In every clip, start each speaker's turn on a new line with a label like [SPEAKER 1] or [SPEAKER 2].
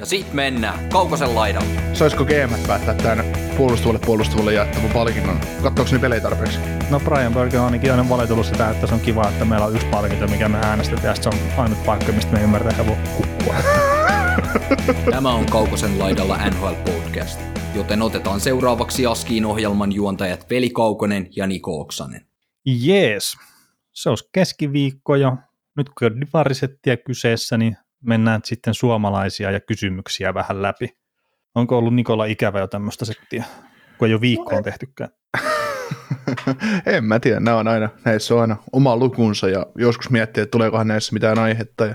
[SPEAKER 1] Ja sit mennään Kaukosen laidalle.
[SPEAKER 2] Saisiko GM päättää tämän puolustavalle puolustavalle jaettavan palkinnon? Katsoako ne pelejä tarpeeksi?
[SPEAKER 3] No Brian Burke on ainakin aina valitellut sitä, että se on kiva, että meillä on yksi palkinto, mikä me äänestetään, ja se on ainut paikka, mistä me ymmärtää voi kukkua.
[SPEAKER 1] Tämä on Kaukosen laidalla NHL Podcast, joten otetaan seuraavaksi Askiin ohjelman juontajat Veli Kaukonen ja Niko Oksanen.
[SPEAKER 3] Jees, se olisi keskiviikko jo. Nyt kun on divarisettiä kyseessä, niin mennään sitten suomalaisia ja kysymyksiä vähän läpi. Onko ollut Nikola ikävä jo tämmöistä settiä, kun ei ole viikkoon tehtykään?
[SPEAKER 2] en mä tiedä, nämä on aina, näissä on aina oma lukunsa ja joskus miettii, että tuleekohan näissä mitään aihetta ja,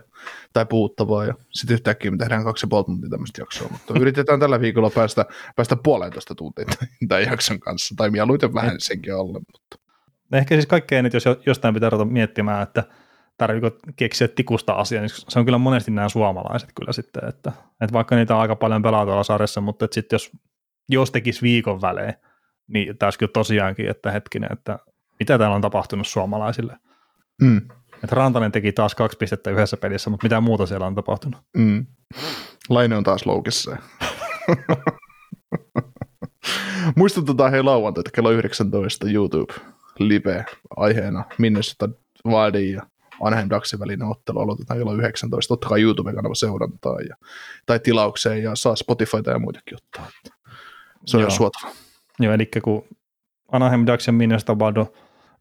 [SPEAKER 2] tai puuttavaa ja sitten yhtäkkiä me tehdään kaksi ja puoli tuntia tämmöistä jaksoa, mutta yritetään tällä viikolla päästä, päästä puolentoista tuntia tämän jakson kanssa tai mieluiten vähän senkin alle. Mutta.
[SPEAKER 3] Ehkä siis kaikkein eniten, jos jostain pitää ruveta miettimään, että tarvitsetko keksiä tikusta asiaa, niin se on kyllä monesti nämä suomalaiset kyllä sitten, että, että vaikka niitä on aika paljon pelata sarjassa, mutta että sitten jos, jos tekisi viikon välein, niin taas kyllä tosiaankin, että hetkinen, että mitä täällä on tapahtunut suomalaisille. Mm. Että Rantanen teki taas kaksi pistettä yhdessä pelissä, mutta mitä muuta siellä on tapahtunut? Mm.
[SPEAKER 2] Laine on taas loukissa. Muistutetaan hei lauantaita kello 19 YouTube live aiheena Minnesota Wildin ja Anaheim Ducksin välinen ottelu aloitetaan kello 19. Totta kai YouTube-kanava seurantaa ja, tai tilaukseen ja saa Spotifyta ja muitakin ottaa. Se on jo suotava.
[SPEAKER 3] Joo, eli kun Anaheim Ducks ja Minnesota Wild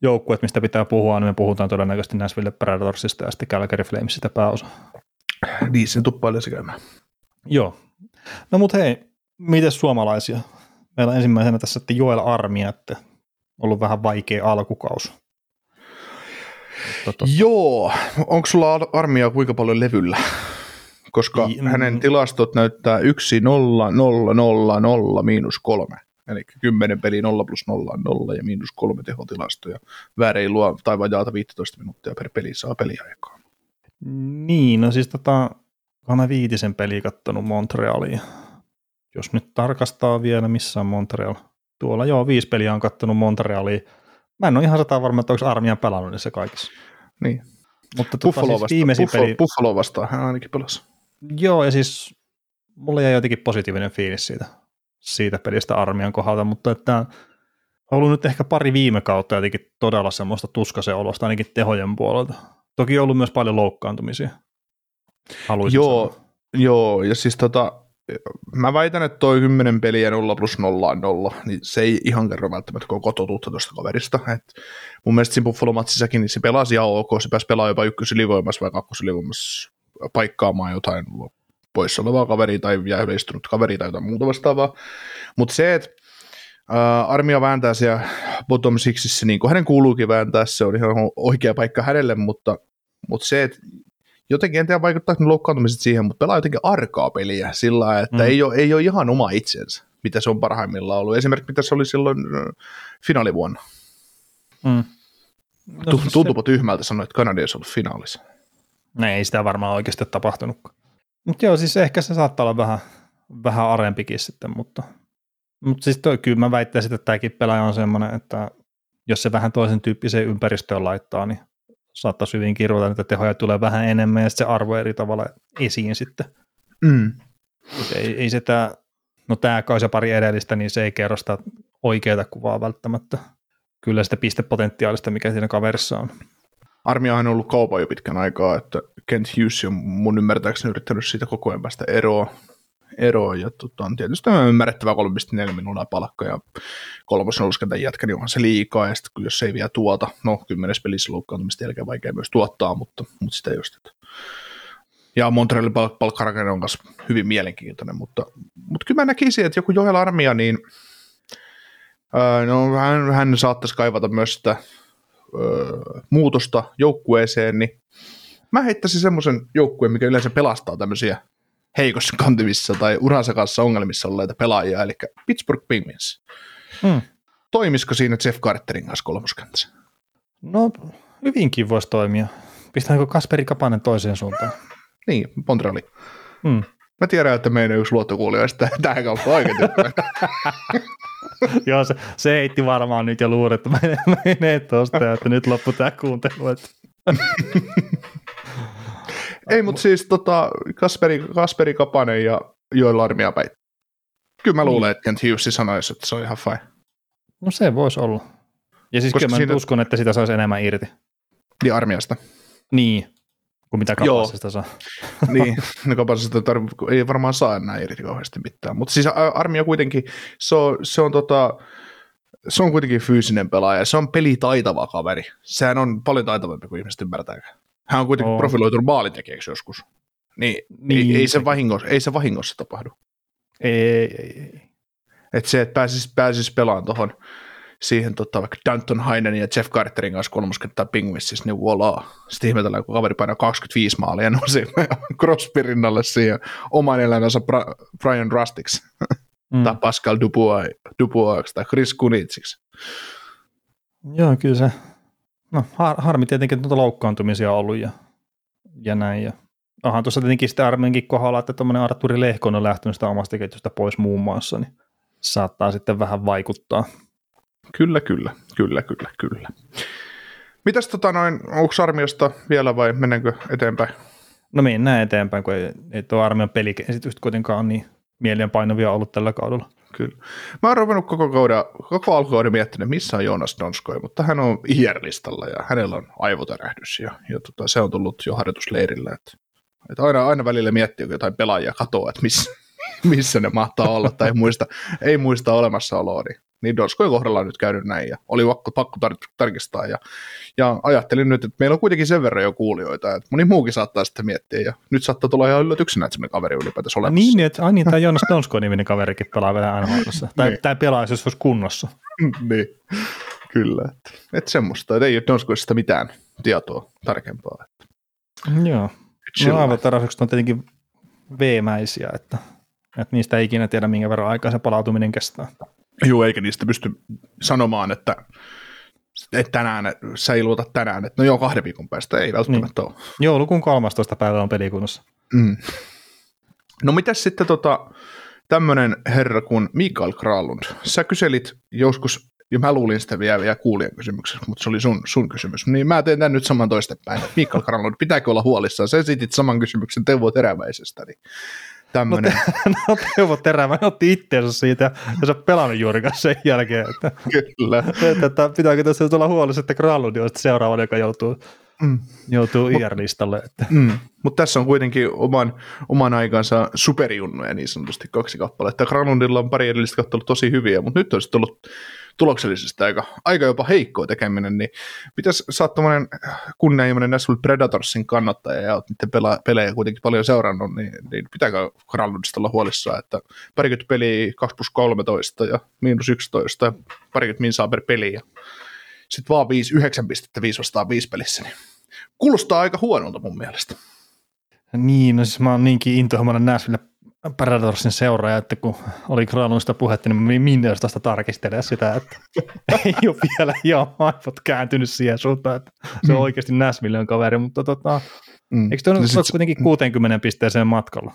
[SPEAKER 3] joukkueet, mistä pitää puhua, niin me puhutaan todennäköisesti Nashville Predatorsista ja sitten Calgary Flamesista pääosa.
[SPEAKER 2] Niin, sen tuppailee se käymään.
[SPEAKER 3] Joo. No mutta hei, miten suomalaisia? Meillä on ensimmäisenä tässä että Joel Armia, että ollut vähän vaikea alkukaus.
[SPEAKER 2] Totta. Joo, onko sulla armia kuinka paljon levyllä? Koska I, hänen tilastot näyttää 1, 0, 0, 0, 0, miinus 3. Eli 10 peli 0 plus 0 on 0 ja miinus 3 tehotilastoja. Vääreilua tai vajaata 15 minuuttia per peli saa peliaikaa.
[SPEAKER 3] Niin, no siis tota, mä viitisen peli kattonut Montrealia. Jos nyt tarkastaa vielä, missä on Montreal. Tuolla joo, viisi peliä on kattonut Montrealia. Mä en ole ihan sata varma, että onko armia pelannut niissä kaikissa.
[SPEAKER 2] Niin.
[SPEAKER 3] Mutta tota, Buffalo, siis vasta, viimeisin
[SPEAKER 2] Buffalo,
[SPEAKER 3] peli...
[SPEAKER 2] Buffalo vastaan hän ainakin pelasi.
[SPEAKER 3] Joo, ja siis mulla jäi jotenkin positiivinen fiilis siitä, siitä pelistä armian kohdalta, mutta että on ollut nyt ehkä pari viime kautta jotenkin todella semmoista tuskasen olosta ainakin tehojen puolelta. Toki on ollut myös paljon loukkaantumisia.
[SPEAKER 2] Haluaisin joo, sanoa. joo, ja siis tota, mä väitän, että toi 10 peliä 0 plus 0 on 0, niin se ei ihan kerro välttämättä koko totuutta tuosta kaverista. Et mun mielestä siinä Buffalo-matsissakin niin se pelasi ihan ok, se pääsi pelaamaan jopa ykkösylivoimassa vai kakkosylivoimassa paikkaamaan jotain poissa olevaa kaveria tai jäähyveistunut kaveria tai jotain muuta vastaavaa. Mutta se, että Uh, armia vääntää siellä bottom sixissä, niin kuin hänen kuuluukin vääntää, se on ihan oikea paikka hänelle, mutta, mutta se, että jotenkin en tiedä vaikuttaako ne loukkaantumiset siihen, mutta pelaa jotenkin arkaa peliä sillä lailla, että mm. ei, ole, ei ole ihan oma itsensä, mitä se on parhaimmillaan ollut. Esimerkiksi mitä se oli silloin finaalivuonna. Mm. No, siis tuntuupa se... tyhmältä sanoa, että Kanada olisi ollut finaalissa.
[SPEAKER 3] No ei sitä varmaan oikeasti tapahtunut. Mutta joo, siis ehkä se saattaa olla vähän, vähän arempikin sitten, mutta, mutta siis toi, kyllä mä väittäisin, että tämäkin pelaaja on semmoinen, että jos se vähän toisen tyyppiseen ympäristöön laittaa, niin saattaisi hyvin kirjoittaa, että tehoja tulee vähän enemmän ja se arvo eri tavalla esiin sitten. Mm. Ei, ei sitä, no tämä Kaisa pari edellistä, niin se ei kerro sitä oikeaa kuvaa välttämättä. Kyllä sitä pistepotentiaalista, mikä siinä kaverissa on.
[SPEAKER 2] Armia on ollut kaupan jo pitkän aikaa, että Kent Hughes on mun ymmärtääkseni yrittänyt siitä koko ajan päästä eroon eroa. Ja tota, on tietysti tämä ymmärrettävä 3,4 minuuttia palkka ja kolmosnolskentän jätkä, niin onhan se liikaa. Ja sitten jos ei vielä tuota, no kymmenes pelissä loukkaantumista jälkeen vaikea myös tuottaa, mutta, mutta sitä just. Että. Ja Montrealin palk- palkkarakenne on myös hyvin mielenkiintoinen, mutta, mutta kyllä mä näkisin, että joku Joel Armia, niin öö, no, hän, hän saattaisi kaivata myös sitä öö, muutosta joukkueeseen, niin mä heittäisin semmoisen joukkueen, mikä yleensä pelastaa tämmöisiä heikossa kantimissa tai uransa kanssa ongelmissa olleita pelaajia, eli Pittsburgh Penguins. Hmm. Toimisiko siinä Jeff Carterin kanssa kolmoskentässä?
[SPEAKER 3] No hyvinkin voisi toimia. Pistääkö Kasperi Kapanen toiseen suuntaan?
[SPEAKER 2] Niin, Montreali. Hmm. Mä tiedän, että meidän yksi luottokuulijoista tähän kautta oikein
[SPEAKER 3] Joo, se, se heitti varmaan nyt jo luuret, että menee, menee tuosta, että nyt loppu tämä kuuntelu.
[SPEAKER 2] Ei, mutta siis tota, Kasperi, Kasperi Kapanen ja Joel Armia päin. Kyllä mä luulen, että Kent Hughes sanoisi, että se on ihan fine.
[SPEAKER 3] No se voisi olla. Ja siis Koska kyllä mä siinä... uskon, että sitä saisi enemmän irti.
[SPEAKER 2] Niin armiasta.
[SPEAKER 3] Niin, kuin mitä kapasista saa.
[SPEAKER 2] niin, no kapasista tarv- ei varmaan saa enää irti kauheasti mitään. Mutta siis armia kuitenkin, se on, se on tota, se on kuitenkin fyysinen pelaaja, se on pelitaitava kaveri. Sehän on paljon taitavampi kuin ihmiset ymmärtääkään. Hän on kuitenkin oh. profiloitunut maalintekijäksi joskus. Niin, niin ei, ei, se vahingossa, ei se vahingossa tapahdu.
[SPEAKER 3] Ei, ei, ei.
[SPEAKER 2] Että se, että pääsisi, pääsisi pelaamaan tuohon siihen tota, vaikka Danton Hainen ja Jeff Carterin kanssa kolmoskenttää Penguinsissa, niin voilà. Sitten ihmetellään, kun kaveri painaa 25 maalia ja nousi Crosby rinnalle siihen oman elämänsä Brian Rustiksi. Mm. tai Pascal Dubois, Dubois tai Chris Kunitsiksi.
[SPEAKER 3] Joo, kyllä se. No har, harmi tietenkin, että loukkaantumisia on ollut ja, ja näin. Ja onhan tuossa tietenkin sitä armeenkin kohdalla, että tuommoinen Arturi Lehkonen on lähtenyt sitä omasta ketjusta pois muun muassa, niin saattaa sitten vähän vaikuttaa.
[SPEAKER 2] Kyllä, kyllä, kyllä, kyllä, kyllä. Mitäs tota noin, onko armiosta vielä vai mennäänkö eteenpäin?
[SPEAKER 3] No mennään eteenpäin, kun ei, ei tuo armion peliesitystä kuitenkaan niin mielenpainavia ollut tällä kaudella.
[SPEAKER 2] Kyllä. Mä oon ruvennut koko, kauden, koko alkukauden miettinyt, missä on Jonas Donskoi, mutta hän on IR-listalla ja hänellä on aivotärähdys ja, ja tota, se on tullut jo harjoitusleirillä. Että, että aina, aina välillä miettii, kun jotain pelaajia katoaa, että missä, missä ne mahtaa olla tai ei muista, ei muista olemassaoloa, niin niin Donskojen kohdalla on nyt käynyt näin ja oli pakko, pakko tar- tarkistaa ja, ja, ajattelin nyt, että meillä on kuitenkin sen verran jo kuulijoita, että moni muukin saattaa sitten miettiä ja nyt saattaa tulla ihan yllätyksenä, että semmoinen kaveri ylipäätänsä olemassa.
[SPEAKER 3] Niin, niin että niin, tämä Jonas Donsko niminen kaverikin pelaa vielä aina tai niin. tämä pelaa, jos olisi kunnossa.
[SPEAKER 2] niin, kyllä. Että, että semmoista, että ei ole Donskoisesta mitään tietoa tarkempaa. Että.
[SPEAKER 3] Joo. No aivotarasukset on tietenkin veemäisiä, että, että niistä ei ikinä tiedä, minkä verran aikaa se palautuminen kestää.
[SPEAKER 2] Joo, eikä niistä pysty sanomaan, että, että tänään, sä ei luota tänään, että no joo, kahden viikon päästä ei välttämättä niin. ole.
[SPEAKER 3] Joulukuun 13. päivä on pelikunnassa.
[SPEAKER 2] Mm. No mitäs sitten tota, tämmöinen herra kuin Mikael Kralund. Sä kyselit joskus, ja mä luulin sitä vielä, vielä kuulijan kysymyksessä, mutta se oli sun, sun kysymys. Niin mä teen tämän nyt saman toistepäin. Mikael Kralund, pitääkö olla huolissaan? Sä esitit saman kysymyksen Teuvo Teräväisestä. Niin tämmöinen.
[SPEAKER 3] No, Teuvo Terävä otti itteensä siitä ja se on pelannut juurikaan sen jälkeen. Että,
[SPEAKER 2] Kyllä.
[SPEAKER 3] Että, että pitääkö tässä olla huolissa, että Kraludi on seuraava, joka joutuu, mm. joutuu IR-listalle. Että.
[SPEAKER 2] Mm. Mutta tässä on kuitenkin oman, oman aikansa superjunnoja niin sanotusti kaksi kappaletta. Kralundilla on pari edellistä kautta ollut tosi hyviä, mutta nyt olisi tullut tuloksellisesti aika, aika jopa heikkoa tekeminen, niin pitäisi sä oot kunnianhimoinen Nashville Predatorsin kannattaja ja oot niiden pela, pelejä kuitenkin paljon seurannut, niin, niin pitääkö Kralundista olla huolissaan, että parikymmentä peliä 2 plus 13 ja miinus 11 ja parikymmentä minsaa per peli ja sitten vaan 5, 9 pistettä 5 vastaan 5 pelissä, niin kuulostaa aika huonolta mun mielestä.
[SPEAKER 3] Niin, no siis mä oon niinkin intohimoinen Nashville Predatorsin seuraaja, että kun oli Granulista puhetta, niin mä menin Minnesotasta tarkistelemaan sitä, että ei ole vielä ihan aivot kääntynyt siihen suuntaan, että se on mm. oikeasti Nashvillen kaveri, mutta tota, mm. eikö tuo no sit... kuitenkin 60 pisteeseen matkalla?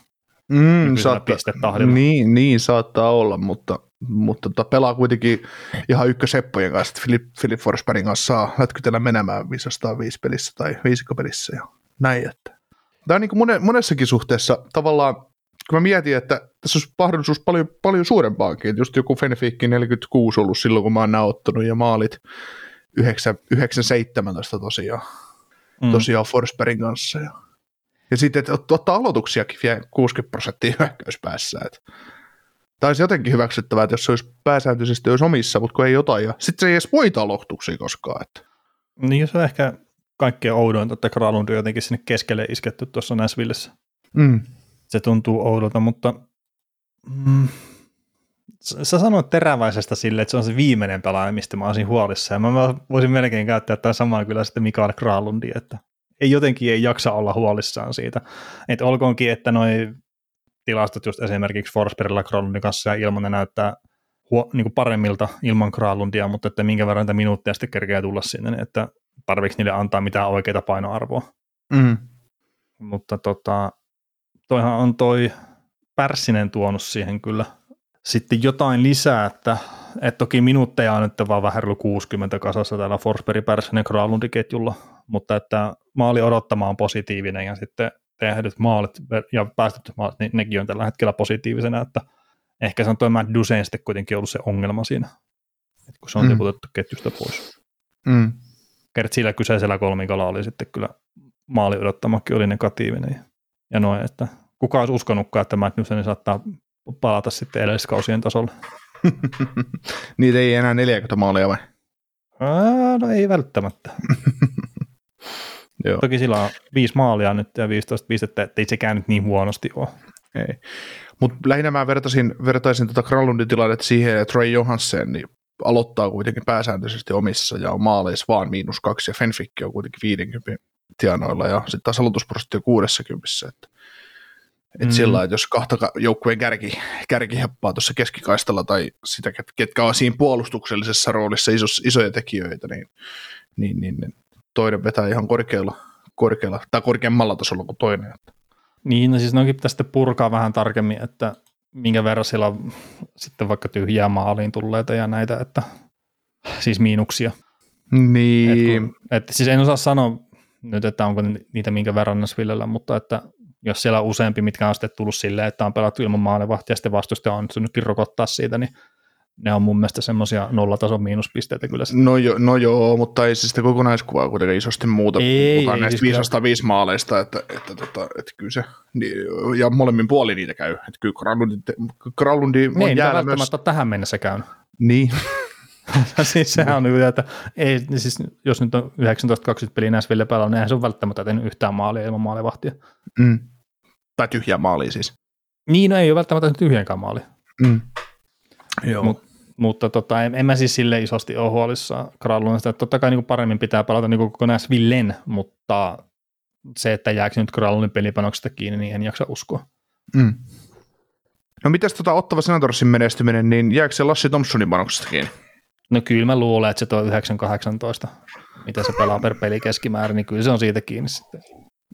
[SPEAKER 2] Mm, saattaa, niin, niin, saattaa olla, mutta, mutta tota, pelaa kuitenkin ihan ykköseppojen kanssa, että Philip, Philip Forsbergin kanssa saa lätkytellä menemään 505 pelissä tai viisikkopelissä ja näin. Että. Tämä on niin kuin monessakin suhteessa tavallaan kun mä mietin, että tässä olisi mahdollisuus paljon, paljon suurempaankin, että just joku Fenfikki 46 ollut silloin, kun mä oon nauttanut, ja maalit 9, 917 tosiaan, mm. tosiaan Forsbergin kanssa. Ja, ja sitten, että ottaa aloituksiakin vielä 60 prosenttia hyökkäyspäässä, että tämä olisi jotenkin hyväksyttävää, että jos se olisi pääsääntöisesti olisi omissa, mutta kun ei jotain, ja sitten se ei edes voita aloituksia koskaan. Että.
[SPEAKER 3] Niin, se on ehkä kaikkein oudointa, että Kralund on jotenkin sinne keskelle isketty tuossa Näsvillessä.
[SPEAKER 2] Mm
[SPEAKER 3] se tuntuu oudolta, mutta mm, sä sanoit teräväisestä sille, että se on se viimeinen pelaaja, mistä mä olisin huolissa, ja mä voisin melkein käyttää tämän samaa kyllä sitten Mikael Kralundi, että ei jotenkin ei jaksa olla huolissaan siitä, että olkoonkin, että noin tilastot just esimerkiksi Forsbergilla Kralundin kanssa ja ilman ne näyttää huo, niin kuin paremmilta ilman Kralundia, mutta että minkä verran niitä minuutteja sitten kerkeää tulla sinne, niin että tarvitsi niille antaa mitään oikeita painoarvoa.
[SPEAKER 2] Mm.
[SPEAKER 3] Mutta tota, toihan on toi Pärssinen tuonut siihen kyllä sitten jotain lisää, että, että toki minuutteja on nyt vaan vähän 60 kasassa täällä Forsberg, Pärssinen, Kralundiketjulla, mutta että maali odottamaan positiivinen ja sitten tehdyt maalit ja päästetyt maalit, niin nekin on tällä hetkellä positiivisena, että ehkä se on toi Matt Dusein sitten kuitenkin ollut se ongelma siinä, että kun se on mm. tiputettu ketjusta pois.
[SPEAKER 2] Mm.
[SPEAKER 3] Kert sillä kyseisellä kolmikolla oli sitten kyllä maali odottamakin oli negatiivinen ja, noin, että kuka olisi uskonutkaan, että Matt Dusein saattaa palata sitten edelliskausien tasolle.
[SPEAKER 2] Niitä ei enää 40 maalia vai?
[SPEAKER 3] Ää, no ei välttämättä. Joo. Toki sillä on viisi maalia nyt ja 15 pistettä, ettei se käynyt niin huonosti ole.
[SPEAKER 2] Ei. Mutta lähinnä mä vertaisin, vertaisin tota Kralundin tilannetta siihen, että Ray Johansen niin aloittaa kuitenkin pääsääntöisesti omissa ja on maaleissa vaan miinus kaksi ja Fenfick on kuitenkin 50 tienoilla ja sitten taas aloitusprosentti on 60. Että, et mm. sillä että jos kahta joukkueen kärki, kärkiheppaa tuossa keskikaistalla tai sitä, ketkä on siinä puolustuksellisessa roolissa isos, isoja tekijöitä, niin, niin, niin, niin toinen vetää ihan korkealla, korkealla tai korkeammalla tasolla kuin toinen.
[SPEAKER 3] Niin, no siis noinkin pitäisi sitten purkaa vähän tarkemmin, että minkä verran siellä on sitten vaikka tyhjää maaliin tulleita ja näitä, että siis miinuksia.
[SPEAKER 2] Niin.
[SPEAKER 3] Et kun, että siis en osaa sanoa nyt, että onko niitä minkä verran Nashvillellä, mutta että jos siellä on useampi, mitkä on sitten tullut silleen, että on pelattu ilman maalivahtia ja sitten vastustaja on onnistunutkin rokottaa siitä, niin ne on mun mielestä semmoisia nollatason miinuspisteitä kyllä.
[SPEAKER 2] No, jo, no joo, mutta ei siis sitä kokonaiskuvaa kuitenkaan isosti muuta. Ei, Puhutaan ei, näistä siis 505 maaleista, että, että, että, että kyllä se, niin, ja molemmin puoli niitä käy. Että kyllä Kralundi, Kralundi on
[SPEAKER 3] niin, jäällä myös. tähän mennessä käynyt.
[SPEAKER 2] Niin.
[SPEAKER 3] siis sehän on hyvä, että ei, siis jos nyt on 19-20 peliä näissä Ville päällä, niin eihän se on välttämättä tehnyt yhtään maalia ilman maalivahtia.
[SPEAKER 2] Mm. Tai tyhjää maalia siis.
[SPEAKER 3] Niin, no ei ole välttämättä tyhjänkään maali.
[SPEAKER 2] Mm. Joo.
[SPEAKER 3] Mut, mutta tota, en, en mä siis sille isosti ole huolissaan Kralunista, että totta kai niin paremmin pitää palata niin koko Villen, mutta se, että jääkö nyt Kralunin pelipanoksesta kiinni, niin en jaksa uskoa.
[SPEAKER 2] Mm. No mitäs tota Ottava Senatorsin menestyminen, niin jääkö se Lassi Thompsonin panoksesta kiinni?
[SPEAKER 3] No kyllä mä luulen, että se tuo 9-18, mitä se pelaa per peli keskimäärin, niin kyllä se on siitä kiinni sitten.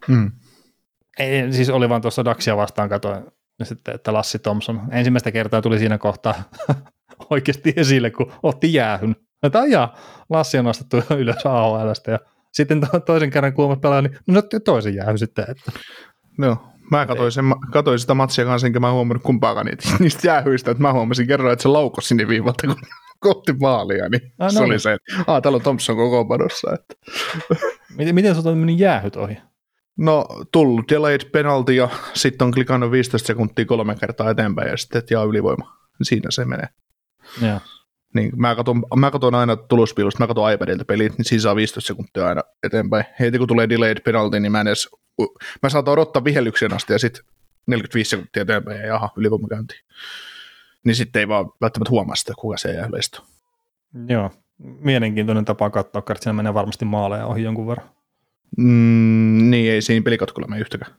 [SPEAKER 2] Mm.
[SPEAKER 3] Ei, siis oli vaan tuossa Daxia vastaan, katoin sitten, että Lassi Thompson ensimmäistä kertaa tuli siinä kohtaa oikeasti esille, kun otti jäähyn. Että ajaa, Lassi on nostettu ylös AHLstä ja sitten to- toisen kerran kuumat pelaa, niin no toisen jäähyn sitten. Että.
[SPEAKER 2] No, mä katsoin, sen, katsoin sitä matsia kanssa, enkä mä huomannut kumpaakaan niitä, niistä jäähyistä, että mä huomasin kerran, että se laukosi sinne viivalta, kun kohti maalia, niin ah, se oli se, että ah, täällä on Thompson koko panossa. Että.
[SPEAKER 3] Miten, miten sä meni jäähyt ohi?
[SPEAKER 2] No tullut delayed penalty ja sitten on klikannut 15 sekuntia kolme kertaa eteenpäin ja sitten jaa ylivoima. Siinä se menee.
[SPEAKER 3] Ja.
[SPEAKER 2] Niin, mä, katson, mä katson aina tulospiilusta, mä katson iPadilta pelit, niin siinä saa 15 sekuntia aina eteenpäin. Heti kun tulee delayed penalty, niin mä en edes, mä saatan odottaa vihellyksen asti ja sitten 45 sekuntia eteenpäin ja jaha, ylivoima käyntiin. Niin sitten ei vaan välttämättä huomaa sitä, kuka se jää yleistä.
[SPEAKER 3] Joo, mielenkiintoinen tapa katsoa, että siinä menee varmasti maaleja ohi jonkun verran.
[SPEAKER 2] Mm, niin, ei siinä pelikatkolla mene yhtäkään.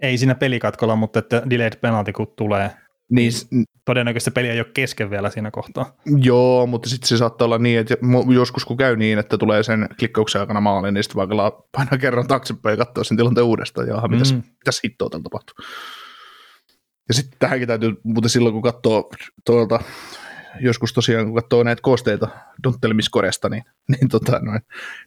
[SPEAKER 3] Ei siinä pelikatkolla, mutta että delayed penalty kun tulee,
[SPEAKER 2] niin,
[SPEAKER 3] todennäköisesti peli ei ole kesken vielä siinä kohtaa.
[SPEAKER 2] Joo, mutta sitten se saattaa olla niin, että joskus kun käy niin, että tulee sen klikkauksen aikana maaliin, niin sitten vaikka painaa kerran taaksepäin ja katsoo sen tilanteen uudestaan, ja mitäs, mm. mitäs hittoa tällä tapahtuu. Ja sitten tähänkin täytyy, mutta silloin kun katsoo tuolta joskus tosiaan, kun katsoo näitä koosteita Donttelmiskoresta, niin, niin tota, noin,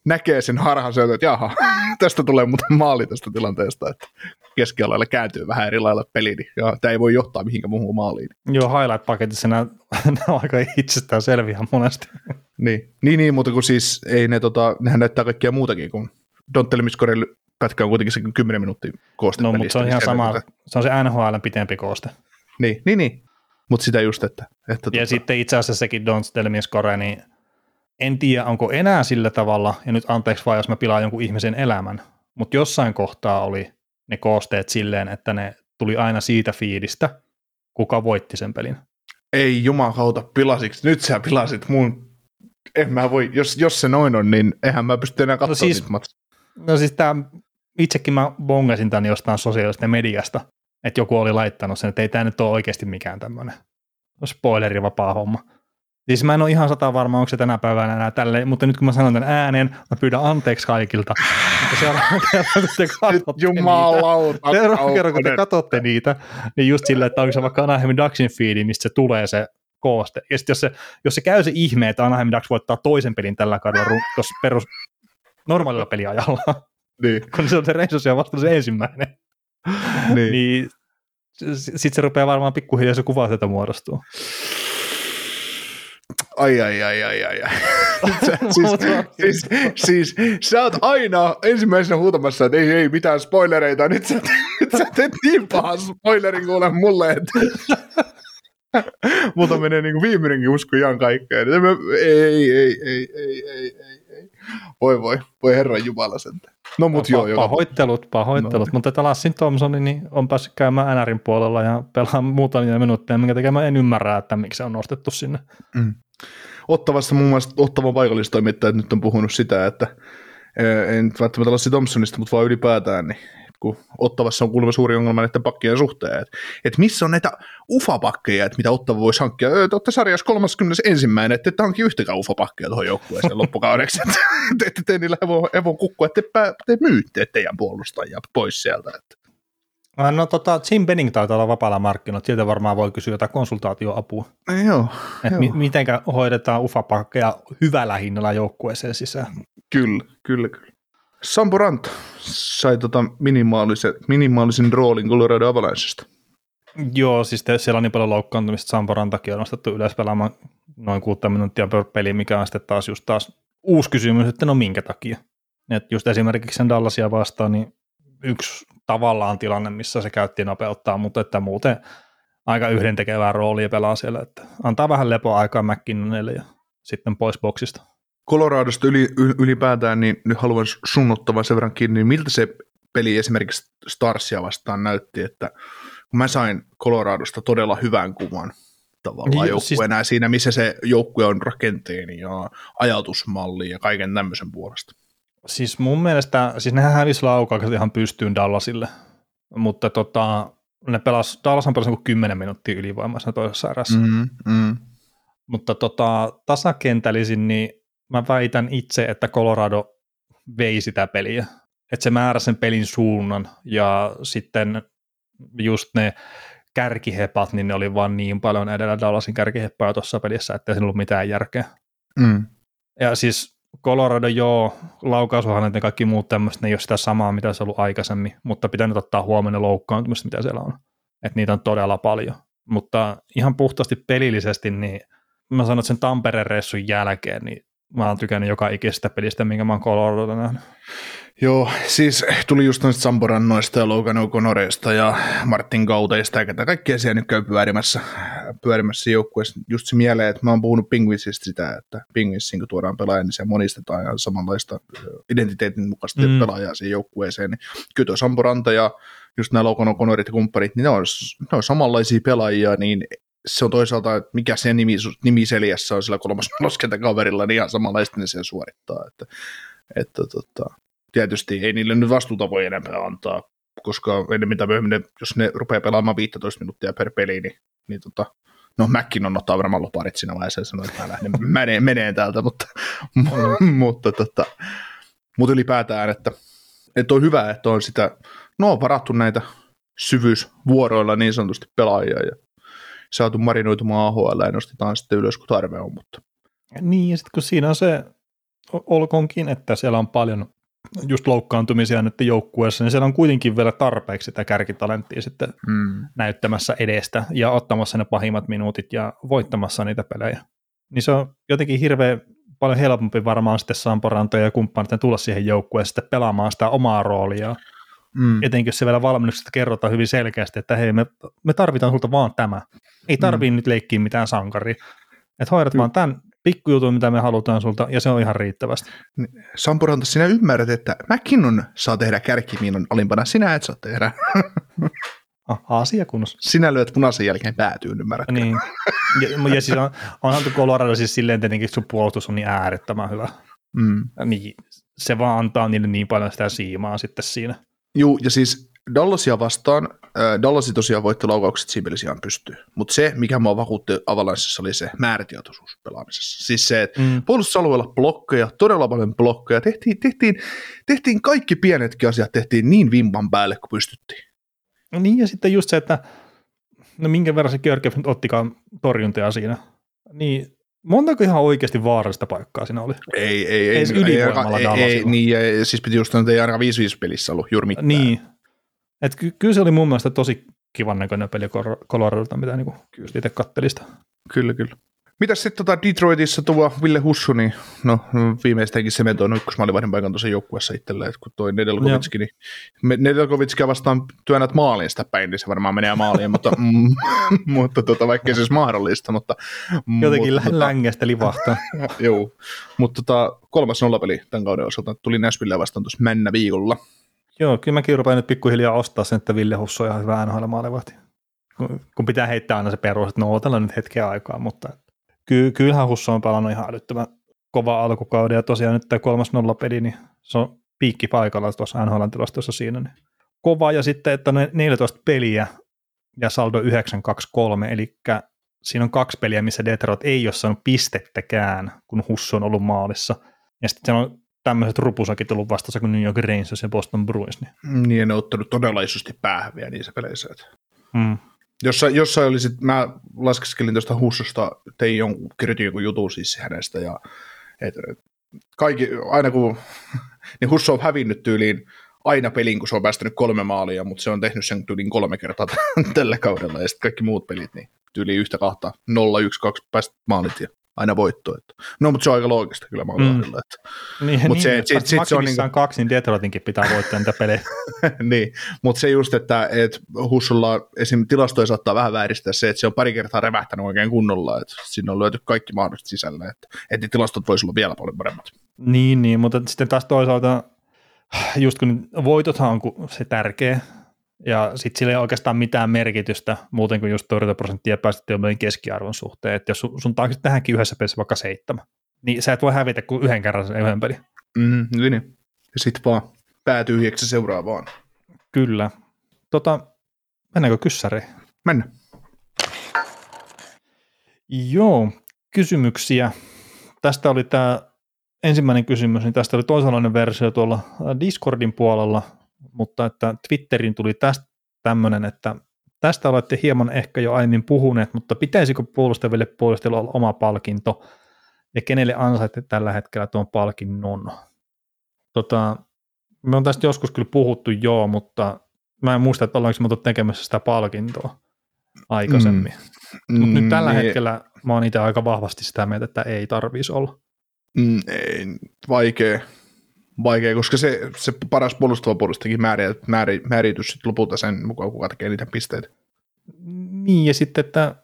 [SPEAKER 2] näkee sen harhan sieltä, että jaha, tästä tulee muuten maali tästä tilanteesta, että keskialailla kääntyy vähän eri lailla peli, niin ja tämä ei voi johtaa mihinkään muuhun maaliin.
[SPEAKER 3] Joo, highlight-paketissa nämä, nämä on aika itsestään selviä monesti.
[SPEAKER 2] Niin, niin, niin mutta kun siis ei ne, tota, nehän näyttää kaikkia muutakin kuin Donttelmiskorella pätkä on kuitenkin se 10 minuuttia kooste.
[SPEAKER 3] No, mutta se on ihan sama, se on se NHL pitempi kooste.
[SPEAKER 2] Niin, niin, niin. Mutta sitä just, että... että
[SPEAKER 3] ja tuota... sitten itse asiassa sekin Don't Tell Me Score, niin en tiedä, onko enää sillä tavalla, ja nyt anteeksi vaan, jos mä pilaan jonkun ihmisen elämän, mutta jossain kohtaa oli ne koosteet silleen, että ne tuli aina siitä fiidistä, kuka voitti sen pelin.
[SPEAKER 2] Ei jumakauta, pilasiksi. Nyt sä pilasit mun... En mä voi, jos, jos se noin on, niin eihän mä pysty enää katsomaan
[SPEAKER 3] no siis, no siis tää, itsekin mä bongasin tämän jostain sosiaalisesta mediasta, että joku oli laittanut sen, että ei tämä nyt ole oikeasti mikään tämmöinen spoilerivapaa homma. Siis mä en ole ihan sata varma, onko se tänä päivänä enää tälleen, mutta nyt kun mä sanon tämän ääneen, mä pyydän anteeksi kaikilta. Mutta seuraavan kerran, kun te katsotte
[SPEAKER 2] Jumalauta,
[SPEAKER 3] niitä, kerran, kun te katsotte niitä, niin just sillä, että onko se vaikka Anaheimin Ducksin feedi, mistä se tulee se kooste. Ja sitten jos se, jos se käy se ihme, että Anaheim Ducks voittaa toisen pelin tällä kaudella tuossa perus normaalilla peliajalla,
[SPEAKER 2] Niin,
[SPEAKER 3] kun se on se Rangers ja vasta se ensimmäinen,
[SPEAKER 2] niin.
[SPEAKER 3] niin sitten se rupeaa varmaan pikkuhiljaa se kuva sieltä muodostuu.
[SPEAKER 2] Ai, ai, ai, ai, ai. ai. Sä, siis, siis, siis, sä oot aina ensimmäisenä huutamassa, että ei, ei, mitään spoilereita. Nyt sä, nyt sä teet niin pahan spoilerin kuule mulle, että Multa menee niin kuin viimeinenkin usko ihan kaikkeen. Ei, ei, ei, ei, ei, ei, ei, ei. Voi voi, voi herran jumala sentään. No mut
[SPEAKER 3] Pa-
[SPEAKER 2] joo, joka
[SPEAKER 3] pahoittelut, pahoittelut,
[SPEAKER 2] No.
[SPEAKER 3] mutta että Lassin Thompson niin on päässyt käymään NRin puolella ja pelaa muutamia minuutteja, minkä takia mä en ymmärrä, että miksi se on nostettu sinne.
[SPEAKER 2] Ottavassa muun muassa Ottavan paikallistoimittajat nyt on puhunut sitä, että eh, en välttämättä Lassi Thompsonista, mutta vaan ylipäätään, niin kun Ottavassa on kuulemma suuri ongelma näiden pakkien suhteen, että, että missä on näitä ufapakkeja, että mitä Ottava voisi hankkia. Te olette sarjassa 31. että ette hankin yhtäkään ufapakkeja tuohon joukkueeseen loppukaudeksi. Että te ette tee niillä evon, evon kukkua, että te, myytte teidän puolustajia pois sieltä. Että.
[SPEAKER 3] Ah, No tota, Jim Benning taitaa olla vapaalla markkinoilla, sieltä varmaan voi kysyä jotain konsultaatioapua,
[SPEAKER 2] Joo,
[SPEAKER 3] että
[SPEAKER 2] Joo.
[SPEAKER 3] mi- mitenkä hoidetaan ufapakkeja hyvällä hinnalla joukkueeseen sisään.
[SPEAKER 2] Kyllä, kyllä, kyllä. Sampo Ranta sai tota minimaalisen, minimaalisen roolin Colorado Avalancesta.
[SPEAKER 3] Joo, siis te, siellä on niin paljon loukkaantumista, Sampo Rantakin on nostettu ylös pelaamaan noin kuutta minuuttia per peli, mikä on sitten taas just taas uusi kysymys, että no minkä takia. Et just esimerkiksi sen Dallasia vastaan, niin yksi tavallaan tilanne, missä se käytti nopeuttaa, mutta että muuten aika yhdentekevää roolia pelaa siellä, että antaa vähän lepoaikaa McKinnonille ja sitten pois boksista.
[SPEAKER 2] Coloradosta yli, ylipäätään, niin nyt haluan sun sen verran kiinni, niin miltä se peli esimerkiksi Starsia vastaan näytti, että kun mä sain Coloradosta todella hyvän kuvan tavallaan
[SPEAKER 3] Niin,
[SPEAKER 2] joukkueena siis... siinä, missä se joukkue on rakenteen ja ajatusmalli ja kaiken tämmöisen puolesta.
[SPEAKER 3] Siis mun mielestä, siis nehän hävisi laukaukset ihan pystyyn Dallasille, mutta tota, ne pelas, Dallas on pelannut 10 minuuttia ylivoimaisena toisessa erässä. Mm,
[SPEAKER 2] mm.
[SPEAKER 3] Mutta tota, tasakentällisin, niin mä väitän itse, että Colorado vei sitä peliä. Että se määrä sen pelin suunnan ja sitten just ne kärkihepat, niin ne oli vaan niin paljon edellä Dallasin kärkiheppoja tuossa pelissä, että ei siinä ollut mitään järkeä.
[SPEAKER 2] Mm.
[SPEAKER 3] Ja siis Colorado, joo, laukaisuhannet ja kaikki muut tämmöistä, ne ei ole sitä samaa, mitä se on ollut aikaisemmin, mutta pitää nyt ottaa huomioon ne loukkaantumiset, mitä siellä on. Että niitä on todella paljon. Mutta ihan puhtaasti pelillisesti, niin mä sanon, että sen Tampereen reissun jälkeen, niin mä oon tykännyt joka ikisestä pelistä, minkä mä oon Colorado nähnyt.
[SPEAKER 2] Joo, siis tuli just noista Samporannoista ja Logan O'Connorista ja Martin Gauteista ja ketä kaikkea siellä nyt käy pyörimässä, pyörimässä joukkueessa. Just se mieleen, että mä oon puhunut Penguinsista sitä, että Penguinsin kun tuodaan pelaaja, niin se monistetaan ja samanlaista ö, identiteetin mukaista
[SPEAKER 3] Mm.
[SPEAKER 2] pelaajaa siihen joukkueeseen. Niin kyllä tuo Samporanta ja just nämä Logan O'Connorit ja kumpparit, niin ne on, ne on samanlaisia pelaajia, niin se on toisaalta, että mikä se nimi, nimiseljässä on sillä kolmas kaverilla, niin ihan samanlaista ne siellä suorittaa. Että, että tota, tietysti ei niille nyt vastuuta voi enempää antaa, koska ennen mitä myöhemmin, jos ne rupeaa pelaamaan 15 minuuttia per peli, niin, niin tota, no mäkin on ottaa varmaan loparit siinä vaiheessa ja sanoo, että mä lähden meneen, meneen täältä, mutta, mutta, tota, mutta ylipäätään, että, että on hyvä, että on sitä, no on varattu näitä syvyysvuoroilla niin sanotusti pelaajia ja saatu marinoitumaan AHL ja nostetaan sitten ylös, kun tarve on, mutta
[SPEAKER 3] Niin, ja sitten kun siinä on se, olkoonkin, että siellä on paljon just loukkaantumisia nyt joukkueessa, niin siellä on kuitenkin vielä tarpeeksi sitä kärkitalenttia sitten
[SPEAKER 2] mm.
[SPEAKER 3] näyttämässä edestä ja ottamassa ne pahimmat minuutit ja voittamassa niitä pelejä. Niin se on jotenkin hirveän paljon helpompi varmaan sitten Samporantoja ja kumppanit tulla siihen joukkueeseen sitten pelaamaan sitä omaa roolia.
[SPEAKER 2] Mm.
[SPEAKER 3] Etenkin jos se vielä valmennuksesta kerrotaan hyvin selkeästi, että hei, me, me tarvitaan sulta vaan tämä. Ei tarvii mm. nyt leikkiä mitään sankari. Että hoidat vaan tämän pikkujutun, mitä me halutaan sulta, ja se on ihan riittävästi.
[SPEAKER 2] Sampo Ranta, sinä ymmärrät, että McKinnon saa tehdä kärkimiinon alimpana, sinä et saa tehdä.
[SPEAKER 3] Ah, asia kunnossa.
[SPEAKER 2] Sinä lyöt punaisen jälkeen päätyyn, ymmärrät.
[SPEAKER 3] Niin. Ja, ja siis on, onhan tuo Colorado siis silleen tietenkin, että sun puolustus on niin äärettömän hyvä.
[SPEAKER 2] Mm.
[SPEAKER 3] Niin, se vaan antaa niille niin paljon sitä siimaa sitten siinä.
[SPEAKER 2] Juu, ja siis Dallasia vastaan, äh, Dallasi tosiaan voitti laukaukset ihan pystyy, mutta se, mikä mua vakuutti Avalanssissa, oli se määrätietoisuus pelaamisessa. Siis se, että mm. puolustusalueella blokkeja, todella paljon blokkeja, tehtiin, tehtiin, tehtiin kaikki pienetkin asiat, tehtiin niin vimpan päälle kuin pystyttiin.
[SPEAKER 3] No niin, ja sitten just se, että no minkä verran se Georgiev nyt ottikaan torjuntia siinä, niin Montako ihan oikeasti vaarallista paikkaa siinä oli?
[SPEAKER 2] Ei, ei, ei.
[SPEAKER 3] Edes ylivoimalla
[SPEAKER 2] ei, ei, ei, niin, ja siis piti just sanoa, että ei ainakaan 5-5 pelissä ollut juuri mitään.
[SPEAKER 3] Niin. Et ky- kyllä se oli mun mielestä tosi kivan näköinen peli Coloradolta, mitä niinku itse kattelista.
[SPEAKER 2] Kyllä, kyllä. Mitäs sitten tota Detroitissa tuo Ville Hussu, niin no viimeistäänkin sementoinut ykkösmaalivahdin paikan tuossa joukkueessa itselleen, kun toi Nedelkovitski, niin Nedelkovitskia vastaan työnnät maaliin sitä päin, niin se varmaan menee maaliin, mutta, mutta tota, vaikkei se olisi mahdollista, mutta...
[SPEAKER 3] Jotenkin mutta, tota, längestä livahtaa.
[SPEAKER 2] joo, mutta tota, kolmas nollapeli tämän kauden osalta tuli Nashville vastaan tuossa männä viikolla.
[SPEAKER 3] Joo, kyllä mäkin rupean nyt pikkuhiljaa ostaa sen, että Ville Hussu on ihan hyvä NHL maalivahti. Kun pitää heittää aina se perus, että no otellaan nyt hetken aikaa, mutta ky- kyllähän Husso on pelannut ihan älyttömän kova alkukauden, ja tosiaan nyt tämä kolmas nollapeli, niin se on piikki paikalla tuossa NHL tilastossa siinä. Niin kova, ja sitten, että ne 14 peliä ja saldo 9-2-3, eli siinä on kaksi peliä, missä Detroit ei ole saanut pistettäkään, kun Husso on ollut maalissa. Ja sitten siellä on tämmöiset rupusakit tullut vastassa kuin New York Rangers ja Boston Bruins.
[SPEAKER 2] Niin, niin ne on ottanut todella isosti päähän vielä niissä peleissä. Että... Mm. Jossain, jossain oli sit, mä laskeskelin tuosta Hussosta, tein jonkun, kirjoitin jonkun jutun siis hänestä, ja et, kaikki, aina kun, niin Husso on hävinnyt tyyliin aina pelin, kun se on päästänyt kolme maalia, mutta se on tehnyt sen tyyliin kolme kertaa tällä kaudella, ja sitten kaikki muut pelit, niin tyyliin yhtä kahta, 0, 1, 2 päästä maalit, ja aina voitto. Että. No, mutta se on aika loogista kyllä mä mm. että.
[SPEAKER 3] Niin,
[SPEAKER 2] mut
[SPEAKER 3] niin,
[SPEAKER 2] se,
[SPEAKER 3] sit, sit, se on niin kuin... kaksi, niin Detroitinkin pitää voittaa niitä pelejä.
[SPEAKER 2] niin, mutta se just, että et Hussulla esim. tilastoja saattaa vähän vääristää se, että se on pari kertaa revähtänyt oikein kunnolla, että sinne on löyty kaikki mahdolliset sisällä, että, että tilastot voisi olla vielä paljon paremmat.
[SPEAKER 3] Niin, niin, mutta sitten taas toisaalta just kun voitothan on se tärkeä, ja sitten sillä ei oikeastaan mitään merkitystä muuten kuin just torjuntaprosenttia päästettyä keskiarvon suhteen, että jos sun, sun taakse tähänkin yhdessä pelissä vaikka seitsemän, niin sä et voi hävitä kuin yhden kerran sen yhden pelin.
[SPEAKER 2] Mm, niin. Ja sitten vaan päätyy seuraavaan.
[SPEAKER 3] Kyllä. Tota, mennäänkö kyssäriin?
[SPEAKER 2] Mennä.
[SPEAKER 3] Joo, kysymyksiä. Tästä oli tämä ensimmäinen kysymys, niin tästä oli toisenlainen versio tuolla Discordin puolella, mutta että Twitterin tuli tästä tämmöinen, että tästä olette hieman ehkä jo aiemmin puhuneet, mutta pitäisikö puolustaville puolustajille olla oma palkinto ja kenelle ansaitte tällä hetkellä tuon palkinnon? Tota, me on tästä joskus kyllä puhuttu joo, mutta mä en muista, että ollaanko me tekemässä sitä palkintoa aikaisemmin. Mm. Mutta nyt tällä niin. hetkellä mä oon itse aika vahvasti sitä mieltä, että ei tarvitsisi olla.
[SPEAKER 2] Mm, ei, vaikea, vaikea, koska se, se paras puolustava puolustajakin määrä, määrä, määritys sitten lopulta sen mukaan, kuka tekee niitä pisteitä.
[SPEAKER 3] Niin, ja sitten, että,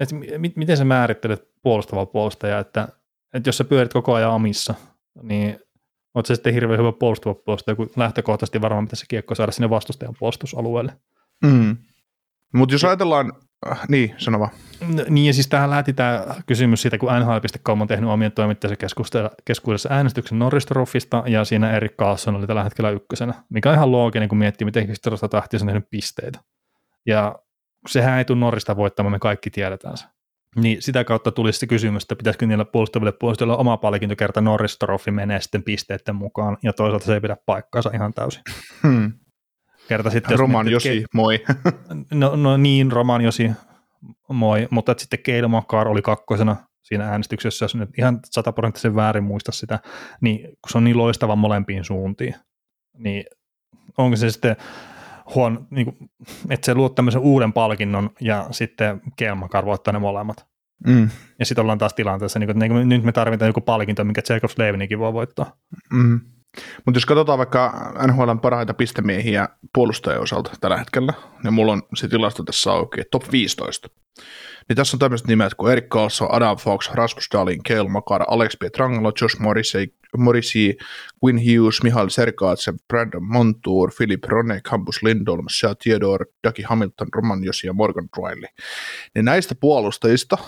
[SPEAKER 3] että miten sä määrittelet puolustava puolustaja, että, että jos sä pyörit koko ajan omissa, niin oot se sitten hirveän hyvä puolustava puolustaja, kun lähtökohtaisesti varmaan pitäisi kiekko saada sinne vastustajan puolustusalueelle.
[SPEAKER 2] Mm. Mutta jos ajatellaan, niin, sano vaan.
[SPEAKER 3] Niin, ja siis tähän lähti tämä kysymys siitä, kun NHL.com on tehnyt omien toimittajansa keskuudessa äänestyksen Norris ja siinä Erik Carlson oli tällä hetkellä ykkösenä, mikä on ihan looginen, kun miettii, miten historiasta tahtia on tehnyt pisteitä. Ja sehän ei tule Norrista voittamaan, me kaikki tiedetään se. Niin sitä kautta tuli se kysymys, että pitäisikö niillä puolustaville puolustajille oma palkinto kerta Norris menee sitten pisteiden mukaan, ja toisaalta se ei pidä paikkaansa ihan täysin. Hmm.
[SPEAKER 2] Kerta sitten, Roman Josi, ke- moi.
[SPEAKER 3] no, no niin, Roman Josi, moi, mutta että sitten Keilo Makar oli kakkosena siinä äänestyksessä, jos nyt ihan sataprosenttisen väärin muista sitä, niin kun se on niin loistava molempiin suuntiin, niin onko se sitten huon, niin kuin, että se luo tämmöisen uuden palkinnon ja sitten Keilo Makar voittaa ne molemmat. Mm. Ja sitten ollaan taas tilanteessa, niin kuin, että nyt me tarvitaan joku palkinto, minkä Jacob Slavinikin voi voittaa.
[SPEAKER 2] Mm. Mutta jos katsotaan vaikka NHLn parhaita pistemiehiä puolustajien osalta tällä hetkellä, niin mulla on se tilasto tässä auki, top 15. Niin tässä on tämmöiset nimet kuin Erik Karlsson, Adam Fox, Rasmus Dahlin, Kale Makar, Alex Pietrangelo, Josh Morrissey, Morrissey Quinn Hughes, Mihail Sergaatsev, Brandon Montour, Philip Rone, Campus Lindholm, Shea Theodore, Dougie Hamilton, Roman Josi ja Morgan Riley. Niin näistä puolustajista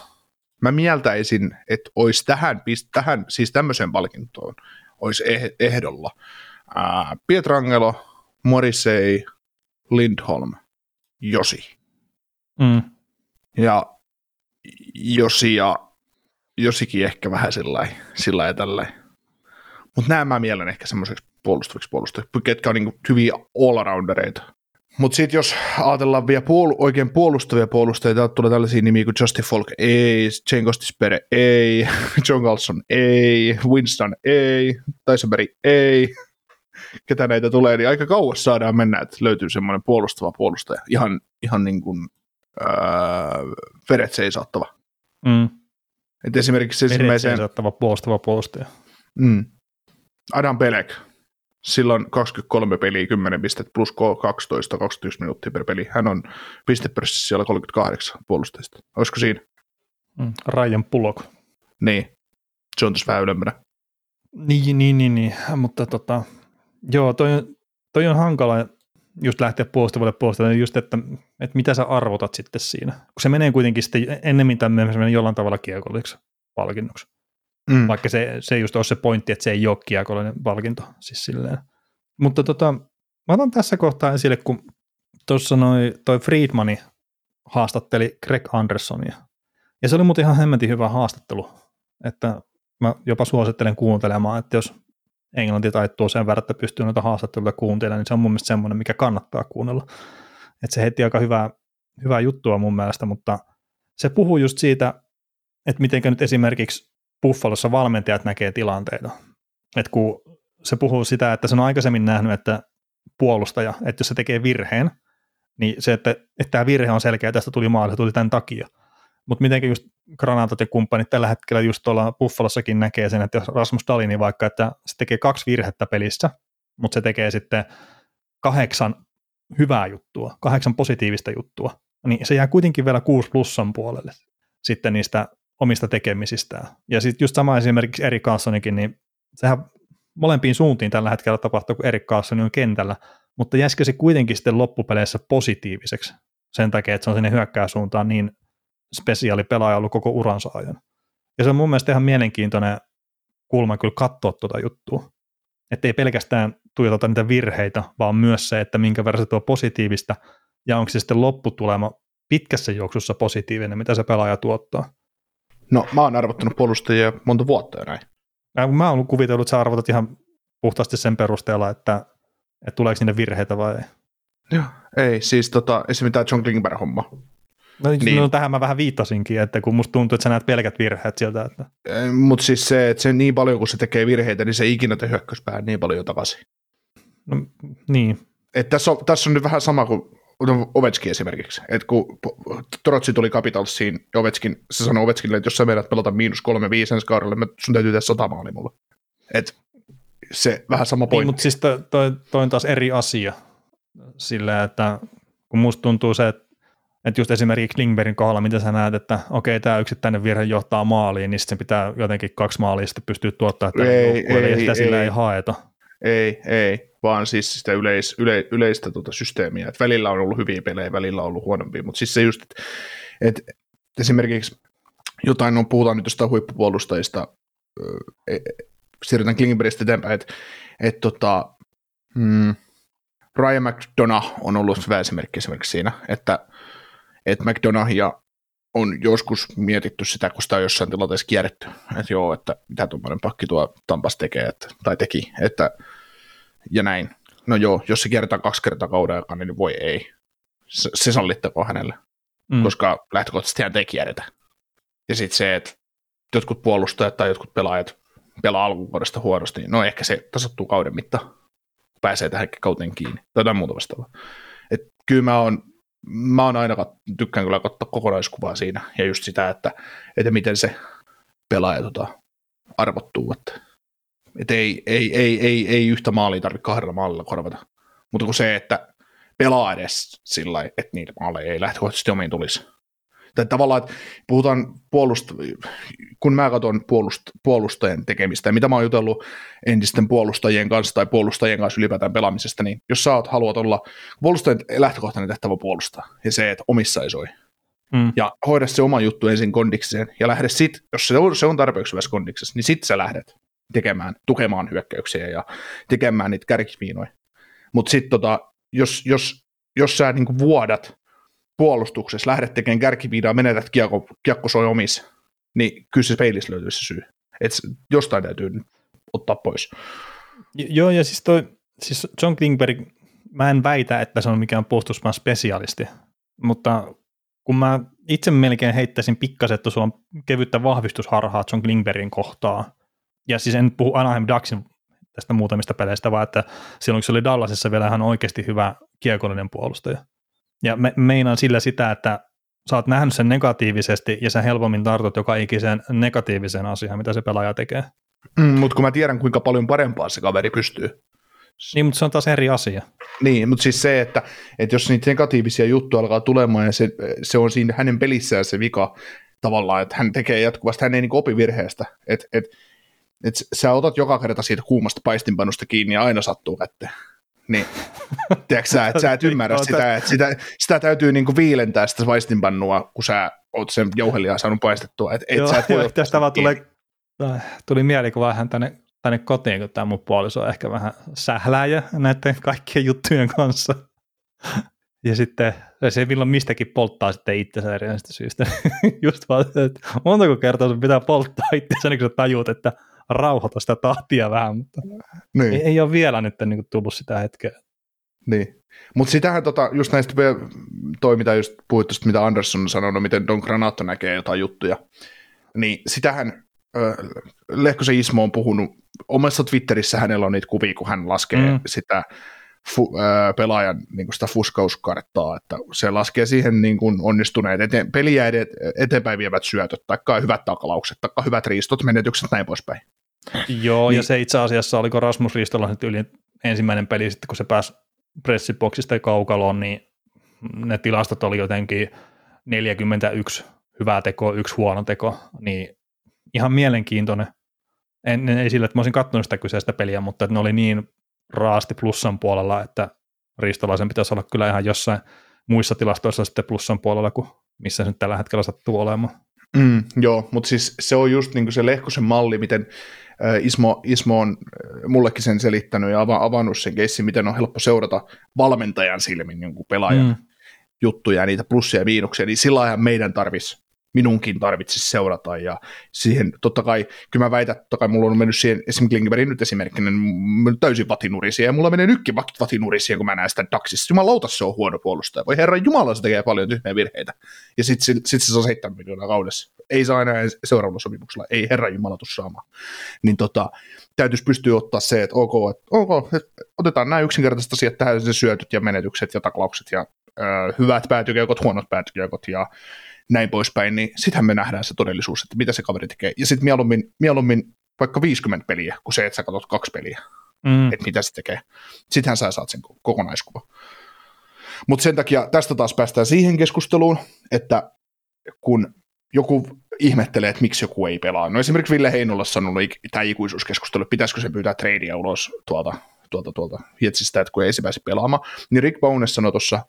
[SPEAKER 2] mä mieltäisin, että olisi tähän, tähän siis tämmöiseen palkintoon olisi eh, ehdolla. Ää, Pietrangelo, Morrissey, Lindholm, Josi.
[SPEAKER 3] Mm.
[SPEAKER 2] Ja Josi ja Josikin ehkä vähän sillä sillä ja tällä. Mutta nämä mä mielen ehkä semmoiseksi puolustaviksi puolustajiksi, ketkä on niinku hyviä all-roundereita. Mutta sitten jos ajatellaan vielä puol- oikein puolustavia puolustajia, tulee tällaisia nimiä kuin Justin Falk, ei, Jane Kostispere, ei, John Carlson, ei, Winston, ei, Tysonberry, ei, ketä näitä tulee, niin aika kauas saadaan mennä, että löytyy semmoinen puolustava puolustaja, ihan, ihan niin kuin öö, veret seisottava.
[SPEAKER 3] Mm.
[SPEAKER 2] Et esimerkiksi
[SPEAKER 3] Veret
[SPEAKER 2] ensimmäiseen...
[SPEAKER 3] seisottava puolustava puolustaja.
[SPEAKER 2] Mm. Adam Pelek, silloin 23 peliä, 10 pistettä plus 12, 21 minuuttia per peli. Hän on pistepörssissä siellä 38 puolustajista. Olisiko siinä?
[SPEAKER 3] Mm. Ryan Pulok.
[SPEAKER 2] Niin. Se on tässä vähän ylempänä.
[SPEAKER 3] Niin, niin, niin, niin. mutta tota, joo, toi, toi on hankala just lähteä puolustavalle puolustavalle, just että, että mitä sä arvotat sitten siinä. Kun se menee kuitenkin sitten ennemmin menee jollain tavalla kiekolliksi palkinnoksi.
[SPEAKER 2] Mm.
[SPEAKER 3] Vaikka se, se just ole se pointti, että se ei ole kiekollinen palkinto. Siis silleen. Mutta tota, mä otan tässä kohtaa esille, kun tuossa toi Friedmani haastatteli Greg Andersonia. Ja se oli muuten ihan hemmetin hyvä haastattelu, että mä jopa suosittelen kuuntelemaan, että jos englanti taittuu sen verran, että pystyy noita haastatteluja kuuntelemaan, niin se on mun mielestä semmoinen, mikä kannattaa kuunnella. Että se heti aika hyvää, hyvää juttua mun mielestä, mutta se puhuu just siitä, että miten nyt esimerkiksi Buffalossa valmentajat näkee tilanteita. Että kun se puhuu sitä, että se on aikaisemmin nähnyt, että puolustaja, että jos se tekee virheen, niin se, että, että tämä virhe on selkeä, tästä tuli maali, se tuli tämän takia. Mutta mitenkin just Granatot ja kumppanit tällä hetkellä just tuolla Buffalossakin näkee sen, että jos Rasmus Dalini vaikka, että se tekee kaksi virhettä pelissä, mutta se tekee sitten kahdeksan hyvää juttua, kahdeksan positiivista juttua, niin se jää kuitenkin vielä kuusi plussan puolelle sitten niistä omista tekemisistään. Ja sitten just sama esimerkiksi Erik Carlsonikin, niin sehän molempiin suuntiin tällä hetkellä tapahtuu, kun Erik Carlson on kentällä, mutta jäisikö se kuitenkin sitten loppupeleissä positiiviseksi sen takia, että se on sinne hyökkääsuuntaan niin spesiaali pelaaja ollut koko uransa ajan. Ja se on mun mielestä ihan mielenkiintoinen kulma kyllä katsoa tuota juttua. Että ei pelkästään tuijoteta niitä virheitä, vaan myös se, että minkä verran se tuo positiivista, ja onko se sitten lopputulema pitkässä juoksussa positiivinen, mitä se pelaaja tuottaa.
[SPEAKER 2] No, mä oon arvottanut puolustajia monta vuotta jo näin.
[SPEAKER 3] Mä oon kuvitellut, että sä arvotat ihan puhtaasti sen perusteella, että, että tuleeko sinne virheitä vai ei.
[SPEAKER 2] Joo, ei. Siis tota, esimerkiksi tämä John Klingberg homma.
[SPEAKER 3] No, niin. no tähän mä vähän viittasinkin, että kun musta tuntuu, että sä näet pelkät virheet sieltä. Että...
[SPEAKER 2] Mutta siis se, että se niin paljon, kun se tekee virheitä, niin se ei ikinä tee hyökkäyspäähän niin paljon takaisin.
[SPEAKER 3] No, niin.
[SPEAKER 2] Et tässä, on, tässä on nyt vähän sama kuin Ovechkin esimerkiksi. Et kun Trotsi tuli Capitalsiin, Ovechkin, se sanoi Ovechkinille, että jos sä meidät pelata miinus kolme viisi ensi kaudelle, sun täytyy tehdä sata maali mulle. Et se vähän sama pointti. Niin,
[SPEAKER 3] mutta siis toi, toi, toi, on taas eri asia. Sillä, että kun musta tuntuu se, että että just esimerkiksi Klingbergin kohdalla, mitä sä näet, että okei, tämä yksittäinen virhe johtaa maaliin, niin sitten pitää jotenkin kaksi maalia sitten pystyä tuottaa että ei, ei, ja sitä ei, sillä ei haeta.
[SPEAKER 2] Ei, ei, vaan siis sitä yleis, yle, yleistä tuota systeemiä, että välillä on ollut hyviä pelejä, välillä on ollut huonompia, mutta siis se just, että, että esimerkiksi jotain on, puhutaan nyt jostain huippupuolustajista, e, siirrytään Klingbergistä eteenpäin, että, että tota, mm, Ryan McDonough on ollut hyvä esimerkki esimerkiksi siinä, että että McDonaghia on joskus mietitty sitä, kun sitä on jossain tilanteessa kierretty, että joo, että mitä tuommoinen pakki tuo Tampas tekee, että, tai teki, että, ja näin. No joo, jos se kierretään kaksi kertaa kauden aikana, niin voi ei. Se, se sallittakoon hänelle, mm. koska lähtökohtaisesti hän ei kierretä. Ja sitten se, että jotkut puolustajat tai jotkut pelaajat pelaa alkuvuodesta huonosti, niin no ehkä se tasottuu kauden mittaan, pääsee tähän kauteen kiinni, tai jotain muuta vastaavaa. Et kyllä mä oon mä oon aina tykkään kyllä katsoa kokonaiskuvaa siinä ja just sitä, että, että miten se pelaaja tota, arvottuu, että, että ei, ei, ei, ei, ei, yhtä maalia tarvitse kahdella maalilla korvata, mutta kun se, että pelaa edes sillä että niitä maaleja ei lähtökohtaisesti omiin tulisi. Tai tavallaan, että puhutaan puolust, kun mä katson puolust, puolustajien tekemistä ja mitä mä oon jutellut entisten puolustajien kanssa tai puolustajien kanssa ylipäätään pelaamisesta, niin jos sä oot, haluat olla puolustajien lähtökohtainen tehtävä puolustaa ja se, että omissa ei soi. Mm. Ja hoida se oma juttu ensin kondikseen ja lähde sit, jos se on, se on tarpeeksi hyvässä kondiksessa, niin sit sä lähdet tekemään, tukemaan hyökkäyksiä ja tekemään niitä kärkimiinoja. Mutta sitten tota, jos, jos jos sä niin kuin vuodat puolustuksessa, lähdet tekemään kärkiviidaa, menetät kiekko, kiekko soi omis, niin kyllä se peilissä löytyy se syy. että jostain täytyy ottaa pois.
[SPEAKER 3] Joo, ja siis, toi, siis John Klingberg, mä en väitä, että se on mikään puolustusmaan spesialisti, mutta kun mä itse melkein heittäisin tuossa on kevyttä vahvistusharhaa John Klingbergin kohtaa, ja siis en puhu Anaheim Ducksin tästä muutamista peleistä, vaan että silloin kun se oli Dallasissa vielä ihan oikeasti hyvä kiekollinen puolustaja. Ja me, meinaan sillä sitä, että sä oot nähnyt sen negatiivisesti ja sä helpommin tartut joka ikiseen negatiiviseen asiaan, mitä se pelaaja tekee.
[SPEAKER 2] Mm, mutta kun mä tiedän, kuinka paljon parempaa se kaveri pystyy.
[SPEAKER 3] Niin, mutta se on taas eri asia.
[SPEAKER 2] Niin, mutta siis se, että, että jos niitä negatiivisia juttuja alkaa tulemaan ja se, se on siinä hänen pelissään se vika tavallaan, että hän tekee jatkuvasti, hän ei niin opi virheestä. Että et, et sä otat joka kerta siitä kuumasta paistinpanusta kiinni ja aina sattuu kätteen. Niin, tiedätkö sä, että sä et ymmärrä sitä, että sitä, sitä täytyy niinku viilentää sitä paistinpannua, kun sä oot sen jauhelia saanut paistettua. Et, et
[SPEAKER 3] joo,
[SPEAKER 2] sä et
[SPEAKER 3] voi tästä vaan tulee, tuli mielikuva vähän tänne, tänne kotiin, kun tämä mun puoliso on ehkä vähän sähläjä näiden kaikkien juttujen kanssa. Ja sitten se milloin mistäkin polttaa sitten itsensä erinäistä syystä. Just vaan, että montako kertaa sun pitää polttaa itsensä, niin kun sä tajut, että rauhoita sitä tahtia vähän, mutta niin. ei, ei ole vielä nyt niin kuin, tullut sitä hetkeä.
[SPEAKER 2] Niin. Mutta sitähän tota, just näistä toi, mitä just puhuttu, mitä Andersson on sanonut, miten Don Granato näkee jotain juttuja, niin sitähän äh, Lehkosen Ismo on puhunut, omassa Twitterissä hänellä on niitä kuvia, kun hän laskee mm. sitä fu, äh, pelaajan niin sitä fuskauskarttaa, että se laskee siihen niin kuin onnistuneet eteen, peliä edet, eteenpäin vievät syötöt, tai hyvät takalaukset, tai hyvät riistot, menetykset, näin poispäin.
[SPEAKER 3] Joo, niin. ja se itse asiassa, oliko Rasmus Riistolla nyt yli ensimmäinen peli sitten, kun se pääsi pressiboksista ja kaukaloon, niin ne tilastot oli jotenkin 41 hyvää tekoa, yksi huono teko, niin ihan mielenkiintoinen. En, ei sillä, että mä olisin katsonut sitä kyseistä peliä, mutta että ne oli niin raasti plussan puolella, että Riistolaisen pitäisi olla kyllä ihan jossain muissa tilastoissa sitten plussan puolella kuin missä se nyt tällä hetkellä sattuu olemaan.
[SPEAKER 2] Mm, joo, mutta siis se on just niin se Lehkosen malli, miten Ismo, Ismo on mullekin sen selittänyt ja avannut sen keissin, miten on helppo seurata valmentajan silmin niin pelaajan mm. juttuja ja niitä plussia ja miinuksia, niin sillä ajan meidän tarvitsisi minunkin tarvitsisi seurata ja siihen totta kai, kyllä mä väitän, totta kai mulla on mennyt siihen, esimerkiksi Klingbergin nyt esimerkkinä, niin täysin vatinurisia ja mulla menee nytkin vatinurisia, kun mä näen sitä Daxissa. Jumalauta se on huono puolustaja. Voi herra Jumala, se tekee paljon tyhmiä virheitä. Ja sitten sit, sit se saa 7 miljoonaa kaudessa. Ei saa enää seuraavalla sopimuksella, ei herra Jumala tuu saamaan. Niin tota, täytyisi pystyä ottaa se, että ok, että, ok että otetaan nämä yksinkertaiset asiat tähän, se syötyt ja menetykset ja taklaukset ja ö, hyvät päätykiekot, huonot päätykiekot ja näin poispäin, niin sittenhän me nähdään se todellisuus, että mitä se kaveri tekee. Ja sitten mieluummin, mieluummin vaikka 50 peliä, kuin se, että sä katsot kaksi peliä, mm. että mitä se tekee. Sittenhän sä saat sen kokonaiskuva. Mutta sen takia tästä taas päästään siihen keskusteluun, että kun joku ihmettelee, että miksi joku ei pelaa. No esimerkiksi Ville Heinolla sanonut tämä ikuisuuskeskustelu, että pitäisikö se pyytää tradea ulos tuolta, tuolta, tuolta Jetsistä, että kun ei se pääse pelaamaan. Niin Rick Bowness sanoi tuossa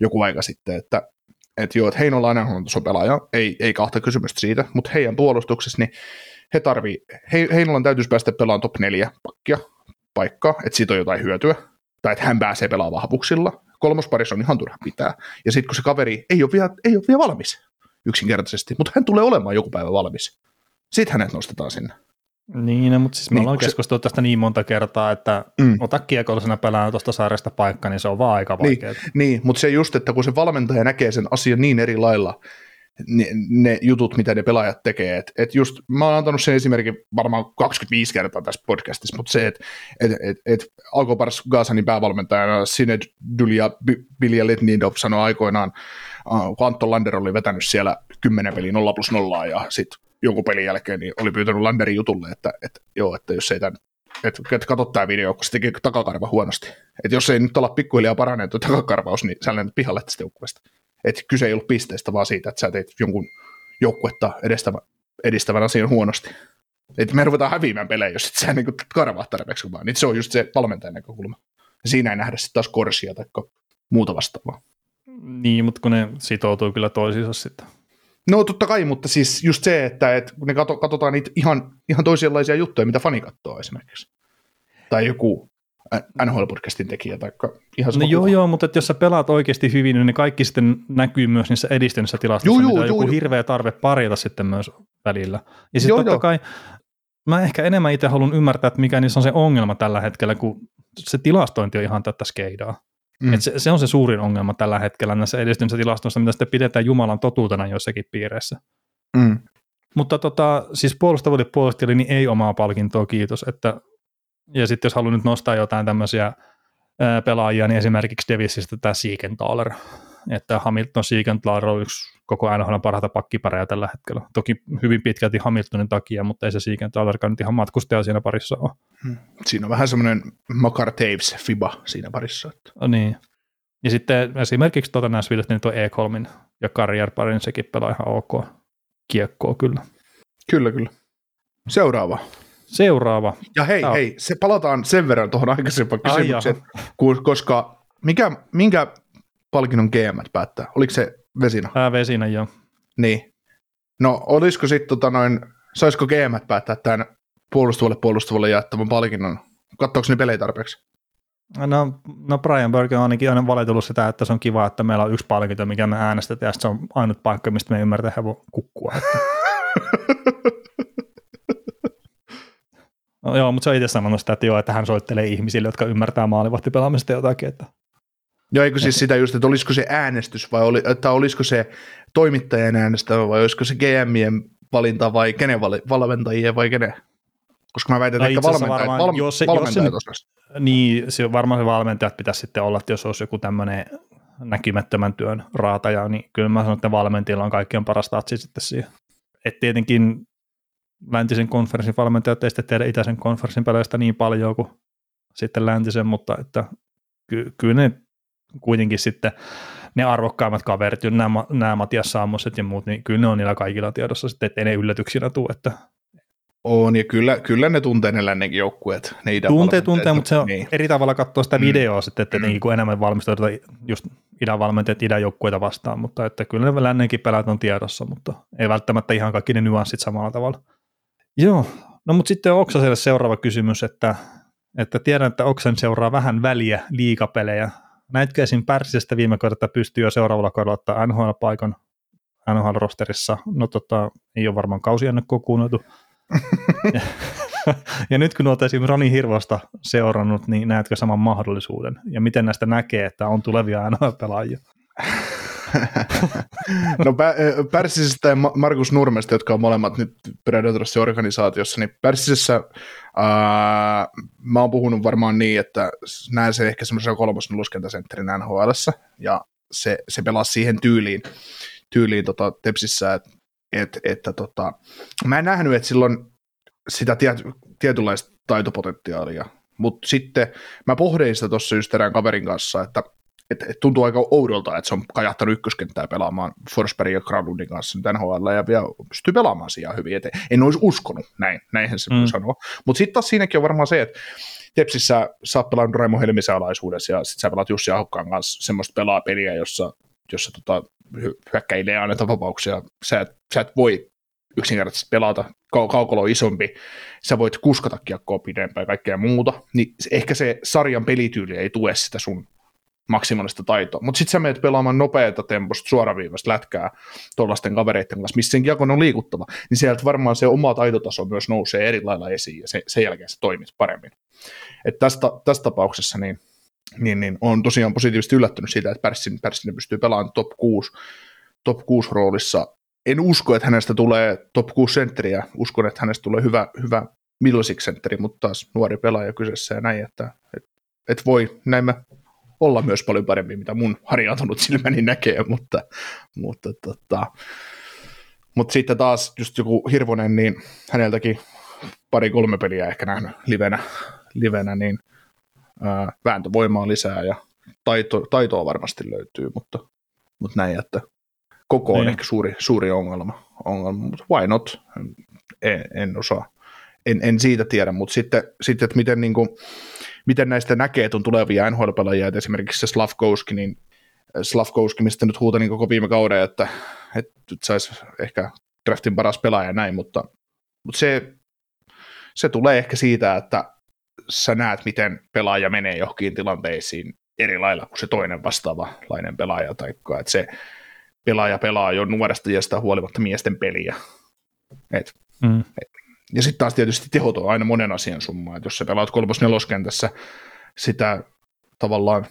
[SPEAKER 2] joku aika sitten, että että joo, että Heinola on tuossa pelaaja, ei, ei kahta kysymystä siitä, mutta heidän puolustuksessa, niin he tarvii, he, Heinolan täytyisi päästä pelaamaan top 4 pakkia paikkaa, että siitä on jotain hyötyä, tai että hän pääsee pelaamaan vahvuuksilla. Kolmosparissa on ihan turha pitää. Ja sitten kun se kaveri ei ole vielä, ei ole vielä valmis yksinkertaisesti, mutta hän tulee olemaan joku päivä valmis. Sitten hänet nostetaan sinne.
[SPEAKER 3] Niin, no, mutta siis me niin, ollaan keskusteltu tästä niin monta kertaa, että mm. ota kiekollisena pelaajan tuosta sairasta paikkaa, niin se on vaan aika vaikeaa.
[SPEAKER 2] Niin, niin, mutta se just, että kun se valmentaja näkee sen asian niin eri lailla, ne, ne jutut, mitä ne pelaajat tekee. Et, et just, mä oon antanut sen esimerkin varmaan 25 kertaa tässä podcastissa, mutta se, että et, et, et Alkopars Gazanin päävalmentajana Sined Dulia Bilja Letnidov sanoi aikoinaan, kun Antto Lander oli vetänyt siellä 10 peliä 0 plus 0 ja sitten jonkun pelin jälkeen niin oli pyytänyt Landerin jutulle, että, että joo, että jos ei tämän että, että katso tämä video, kun se teki takakarva huonosti. Että jos ei nyt olla pikkuhiljaa parannettu takakarvaus, niin sä lennät pihalle tästä joukkueesta. Että kyse ei ollut pisteestä, vaan siitä, että sä teit jonkun joukkuetta edistävän, edistävän asian huonosti. Että me ruvetaan häviämään pelejä, jos et sä niin karvaa tarpeeksi vaan. Niin se on just se valmentajan näkökulma. Ja siinä ei nähdä sitten taas korsia tai muuta vastaavaa.
[SPEAKER 3] Niin, mutta kun ne sitoutuu kyllä toisiinsa sitten.
[SPEAKER 2] No totta kai, mutta siis just se, että, että kun ne katso, katsotaan niitä ihan, ihan toisenlaisia juttuja, mitä fani katsoo esimerkiksi. Tai joku NHL-podcastin tekijä. Tai
[SPEAKER 3] ihan no joo, joo, mutta jos sä pelaat oikeasti hyvin, niin ne kaikki sitten näkyy myös niissä edistyneissä tilastoissa, joo, joo, on joku joo, hirveä tarve parjata sitten myös välillä. Ja sitten totta joo. kai, mä ehkä enemmän itse haluan ymmärtää, että mikä niissä on se ongelma tällä hetkellä, kun se tilastointi on ihan tätä skeidaa. Mm. Et se, se, on se suurin ongelma tällä hetkellä näissä edistyneissä tilastoissa, mitä sitten pidetään Jumalan totuutena joissakin piireissä. Mm. Mutta tota, siis puolustavuuden puolusteli niin ei omaa palkintoa, kiitos. Että, ja sitten jos haluan nyt nostaa jotain tämmöisiä ää, pelaajia, niin esimerkiksi Devisistä tämä Siegenthaler, että Hamilton Siegenthaler on yksi koko NHL parhaita pakkipareja tällä hetkellä. Toki hyvin pitkälti Hamiltonin takia, mutta ei se Siegenthalerkaan nyt ihan matkustaja siinä parissa ole.
[SPEAKER 2] Hmm. Siinä on vähän semmoinen Makar Taves fiba siinä parissa. Että.
[SPEAKER 3] No niin. Ja sitten esimerkiksi tuota Nashville, niin tuo E3 ja Carrier parin sekin pelaa ihan ok kiekkoa kyllä.
[SPEAKER 2] Kyllä, kyllä. Seuraava.
[SPEAKER 3] Seuraava.
[SPEAKER 2] Ja hei, Tämä hei, se palataan sen verran tuohon aikaisempaan kysymykseen, koska mikä, minkä palkinnon GM päättää? Oliko se Vesina?
[SPEAKER 3] Ää, Vesina, joo.
[SPEAKER 2] Niin. No, olisiko sitten tota noin, saisiko GM päättää tämän puolustavalle puolustavalle jaettavan palkinnon? Katsoako ne pelejä tarpeeksi?
[SPEAKER 3] No, no Brian Burke on ainakin aina valitellut sitä, että se on kiva, että meillä on yksi palkinto, mikä me äänestetään, ja se on ainut paikka, mistä me ymmärtää hevo kukkua. no, joo, mutta se on itse sanonut sitä, että, joo, että hän soittelee ihmisille, jotka ymmärtää maalivahtipelaamista jotakin. Että...
[SPEAKER 2] Joo, eikö siis sitä just, että olisiko se äänestys vai oli, että olisiko se toimittajan äänestävä vai olisiko se GMien valinta vai kenen valmentajien vai kenen? Koska mä väitän, no, että valmentajat, varmaan, jos se, valmentajat jos se,
[SPEAKER 3] niin, se varmaan se valmentajat pitäisi sitten olla, että jos olisi joku tämmöinen näkymättömän työn raataja, niin kyllä mä sanon, että valmentajilla on kaikkein paras tatsi sitten siihen. Et tietenkin läntisen konferenssin valmentajat ei sitten tehdä itäisen konferenssin peleistä niin paljon kuin sitten läntisen, mutta että ky- kyllä ne kuitenkin sitten ne arvokkaimmat kaverit, nämä, nämä Matias Saamoset ja muut, niin kyllä ne on niillä kaikilla tiedossa sitten, ettei ne yllätyksinä tule, että
[SPEAKER 2] on, ja kyllä, kyllä ne tuntee ne lännenkin joukkueet.
[SPEAKER 3] Ne tuntee, tuntee, mutta se on niin. eri tavalla katsoa sitä mm. videoa sitten, että mm. niin kuin enemmän valmistaudutaan just idän valmentajat idän joukkueita vastaan, mutta että kyllä ne lännenkin pelät on tiedossa, mutta ei välttämättä ihan kaikki ne nyanssit samalla tavalla. Joo, no mutta sitten Oksaselle seuraava kysymys, että, että tiedän, että Oksan seuraa vähän väliä liikapelejä. Näitkö esim. Pärsisestä viime että pystyy jo seuraavalla kaudella ottaa NHL-paikan NHL-rosterissa? No tota, ei ole varmaan kausi ennen kuunneltu ja, ja nyt kun olet esimerkiksi Rani Hirvosta seurannut, niin näetkö saman mahdollisuuden? Ja miten näistä näkee, että on tulevia NHL-pelaajia?
[SPEAKER 2] no Pärsisestä ja Markus Nurmesta, jotka on molemmat nyt Predatorsin organisaatiossa, niin Pärsisessä ää, mä oon puhunut varmaan niin, että näen se ehkä semmoisena kolmosneluskentäsentterin NHL, ja se, se pelasi siihen tyyliin, tyyliin tota, Tepsissä, että et, että tota, mä en nähnyt, että silloin sitä tiet, tietynlaista taitopotentiaalia, mutta sitten mä pohdin sitä tuossa erään kaverin kanssa, että et, et tuntuu aika oudolta, että se on kajahtanut ykköskenttää pelaamaan Forsbergin ja Granlundin kanssa nyt NHL ja vielä pystyy pelaamaan siellä hyvin. Et en olisi uskonut näin, näinhän se mm. voi sanoa. Mutta sitten taas siinäkin on varmaan se, että Tepsissä sä oot pelannut Raimo Helmisen alaisuudessa ja sitten sä pelaat Jussi Ahokkaan kanssa semmoista pelaa peliä, jossa, jossa tota, hyökkäille ei anneta vapauksia. Sä et, sä et voi yksinkertaisesti pelata, kaukolo on isompi, sä voit kuskata kiekkoa pidempään ja kaikkea muuta, niin ehkä se sarjan pelityyli ei tue sitä sun maksimaalista taitoa. Mutta sitten sä menet pelaamaan nopeata temposta suoraviivasta lätkää tuollaisten kavereiden kanssa, missä sen kiekon on liikuttava, niin sieltä varmaan se oma taitotaso myös nousee eri lailla esiin ja se, sen jälkeen se toimit paremmin. Et tästä, tässä tapauksessa niin niin, niin on tosiaan positiivisesti yllättynyt siitä, että Pärssin, Pärssin pystyy pelaamaan top 6, top 6 roolissa. En usko, että hänestä tulee top 6 sentteriä, uskon, että hänestä tulee hyvä, hyvä middle six sentteri, mutta taas nuori pelaaja kyseessä ja näin, että et, et voi näin mä olla myös paljon parempi, mitä mun harjaantunut silmäni näkee, mutta, mutta, tota, mutta sitten taas just joku Hirvonen, niin häneltäkin pari-kolme peliä ehkä nähnyt livenä, livenä niin – ää, vääntövoimaa lisää ja taito, taitoa varmasti löytyy, mutta, mutta näin, että koko on niin. ehkä suuri, suuri ongelma, ongelma, mutta why not, en, en osaa, en, en siitä tiedä, mutta sitten, sitten että miten, niin kuin, miten näistä näkee, että on tulevia NHL-pelaajia, että esimerkiksi se Slavkowski, niin Slavkowski, mistä nyt huuta niin koko viime kauden, että, että saisi ehkä draftin paras pelaaja ja näin, mutta, mutta se, se tulee ehkä siitä, että sä näet, miten pelaaja menee johonkin tilanteisiin eri lailla kuin se toinen vastaavalainen pelaaja, tai että se pelaaja pelaa jo nuoresta iästä huolimatta miesten peliä. Et, mm. et, ja sitten taas tietysti tehot on aina monen asian summa, että jos sä pelaat kolmos neloskentässä sitä tavallaan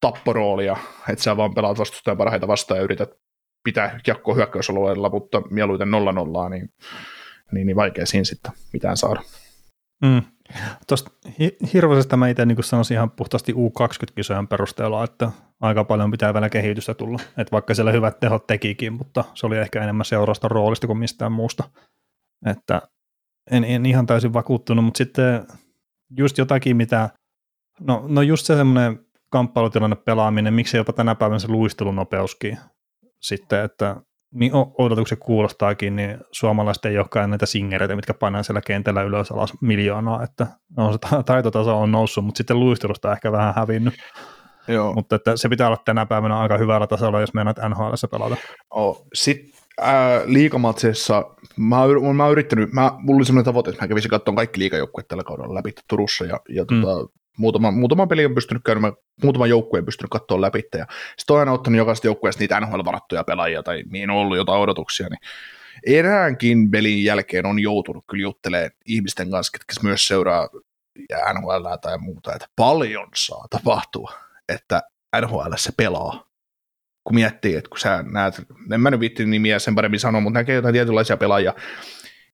[SPEAKER 2] tapporoolia, että sä vaan pelaat vastustajan parhaita vastaan ja yrität pitää kiekkoa hyökkäysalueella, mutta mieluiten nolla nollaa, niin, niin, niin vaikea siinä sitten mitään saada.
[SPEAKER 3] Mm. Tuosta hirveästä mä itse niin sanoisin ihan puhtaasti U20-kisojen perusteella, että aika paljon pitää vielä kehitystä tulla. Että vaikka siellä hyvät tehot tekikin, mutta se oli ehkä enemmän seurausta roolista kuin mistään muusta. Että en, en ihan täysin vakuuttunut, mutta sitten just jotakin, mitä, no, no just se semmoinen kamppailutilanne pelaaminen, miksi jopa tänä päivänä se luistelunopeuskin sitten, että niin odotukset kuulostaakin, niin suomalaiset ei olekaan näitä singereitä, mitkä painaa siellä kentällä ylös alas miljoonaa, että no, se taitotaso on noussut, mutta sitten luistelusta ehkä vähän hävinnyt. Joo. Mutta että se pitää olla tänä päivänä aika hyvällä tasolla, jos meinaat NHL pelata.
[SPEAKER 2] Oh, Sitten liikamatseissa, mä, mä oon yrittänyt, mä, mulla oli sellainen tavoite, että mä kävisin katsomaan kaikki liikajoukkueet tällä kaudella läpi Turussa, ja, ja mm. tota, muutama, muutama peli on pystynyt käymään, muutama joukkue on pystynyt katsoa läpi, ja sitten on aina ottanut jokaisesta joukkueesta niitä NHL-varattuja pelaajia, tai mihin on ollut jotain odotuksia, niin eräänkin pelin jälkeen on joutunut kyllä juttelemaan ihmisten kanssa, ketkä myös seuraa NHL tai muuta, että paljon saa tapahtua, että NHL se pelaa. Kun miettii, että kun sä näet, en mä nyt viitti nimiä sen paremmin sanoa, mutta näkee jotain tietynlaisia pelaajia,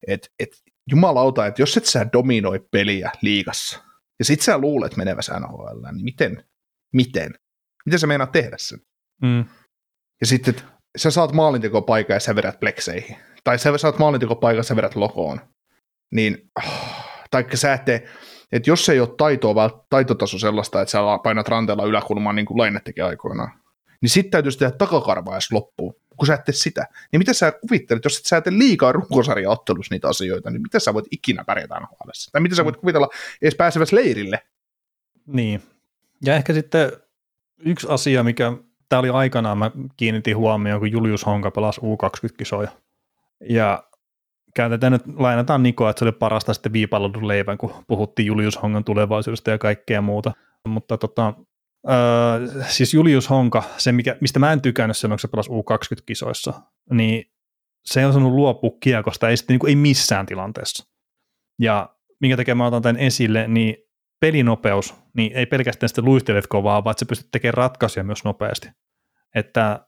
[SPEAKER 2] että et, jumalauta, että jos et sä dominoi peliä liigassa, ja sit sä luulet menevässä NHL, niin miten, miten, miten sä meinaat tehdä sen? Mm. Ja sitten, että sä saat maalintekopaikan ja sä vedät plekseihin, tai sä saat maalintekopaikan ja sä vedät lokoon, niin, oh, taikka sä et tee, että jos ei ole taitoa, taitotaso sellaista, että sä painat ranteella yläkulmaan niin kuin Laine teki aikoinaan, niin sitten täytyisi tehdä takakarvaa jos loppuu, kun sä et tee sitä. Niin mitä sä kuvittelet, jos et sä tee liikaa runkosarjaottelussa niitä asioita, niin mitä sä voit ikinä pärjätä nhl Tai mitä sä voit kuvitella edes pääsevässä leirille?
[SPEAKER 3] Niin. Ja ehkä sitten yksi asia, mikä tämä oli aikanaan, mä kiinnitin huomioon, kun Julius Honka pelasi U20-kisoja. Ja käytetään nyt, lainataan Nikoa, että se oli parasta sitten viipallodun leivän, kun puhuttiin Julius Hongan tulevaisuudesta ja kaikkea muuta. Mutta tota, Öö, siis Julius Honka, se mikä, mistä mä en tykännyt silloin, kun se pelasi U20-kisoissa, niin se on sanonut luopua kiekosta, ei, sitten, niin kuin, ei missään tilanteessa. Ja minkä takia mä otan tämän esille, niin pelinopeus, niin ei pelkästään sitten luistelet kovaa, vaan että sä pystyt tekemään ratkaisuja myös nopeasti. Että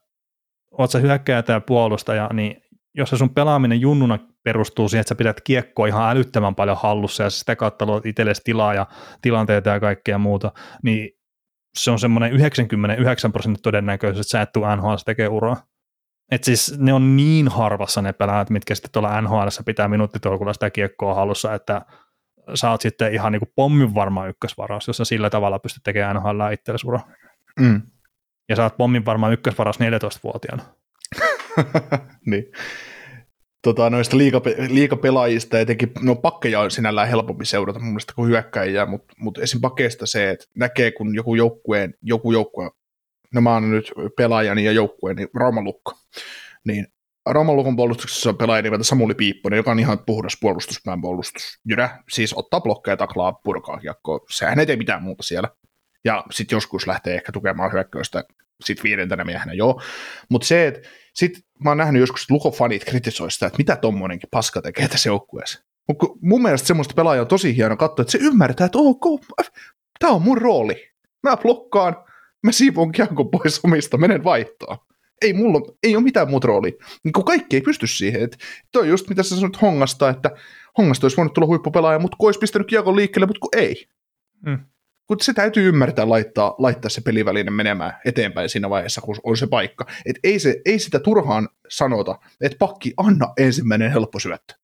[SPEAKER 3] oot sä hyökkääjä tai puolustaja, niin jos se sun pelaaminen junnuna perustuu siihen, että sä pidät kiekkoa ihan älyttömän paljon hallussa ja sitä kautta luot itsellesi tilaa ja tilanteita ja kaikkea muuta, niin se on semmoinen 99 prosenttia todennäköisesti, että sä et tule NHL tekee uraa. Et siis ne on niin harvassa ne pelaajat, mitkä sitten tuolla NHL pitää minuuttitolkulla sitä kiekkoa halussa, että sä oot sitten ihan niin kuin pommin varma ykkösvaraus, jos sä sillä tavalla pystyt tekemään NHL itsellesi uraa. Mm. Ja sä oot pommin varma ykkösvaraus 14-vuotiaana.
[SPEAKER 2] niin tota, noista liikape- liikapelaajista, etenkin no pakkeja on sinällään helpompi seurata mun mielestä kuin hyökkäjiä, mutta mut esim. pakeista se, että näkee kun joku joukkueen, joku joukkue, no mä oon nyt pelaajani ja joukkueen, niin Raumalukko, niin Raumalukon puolustuksessa on pelaaja nimeltä Samuli Piipponen, joka on ihan puhdas puolustuspään puolustus. Jyrä, siis ottaa blokkeja, taklaa, purkaa kiekkoa, sehän ei tee mitään muuta siellä. Ja sitten joskus lähtee ehkä tukemaan hyökkäystä sit viidentenä miehenä, joo. Mutta se, että sitten mä oon nähnyt joskus lukofanit kritisoi sitä, että mitä tommonenkin paska tekee tässä joukkueessa. Mutta mun mielestä semmoista pelaajaa on tosi hieno katsoa, että se ymmärtää, että ok, tämä on mun rooli. Mä blokkaan, mä siivon kiekko pois omista, menen vaihtoon. Ei mulla ei ole mitään muuta roolia. Niin kaikki ei pysty siihen. Että toi just mitä sä sanoit Hongasta, että Hongasta olisi voinut tulla huippupelaaja, mutta kun olisi pistänyt kiekon liikkeelle, mutta kun ei. Mm kun se täytyy ymmärtää laittaa, laittaa se peliväline menemään eteenpäin siinä vaiheessa, kun on se paikka. Et ei, se, ei sitä turhaan sanota, että pakki, anna ensimmäinen helppo syöttö.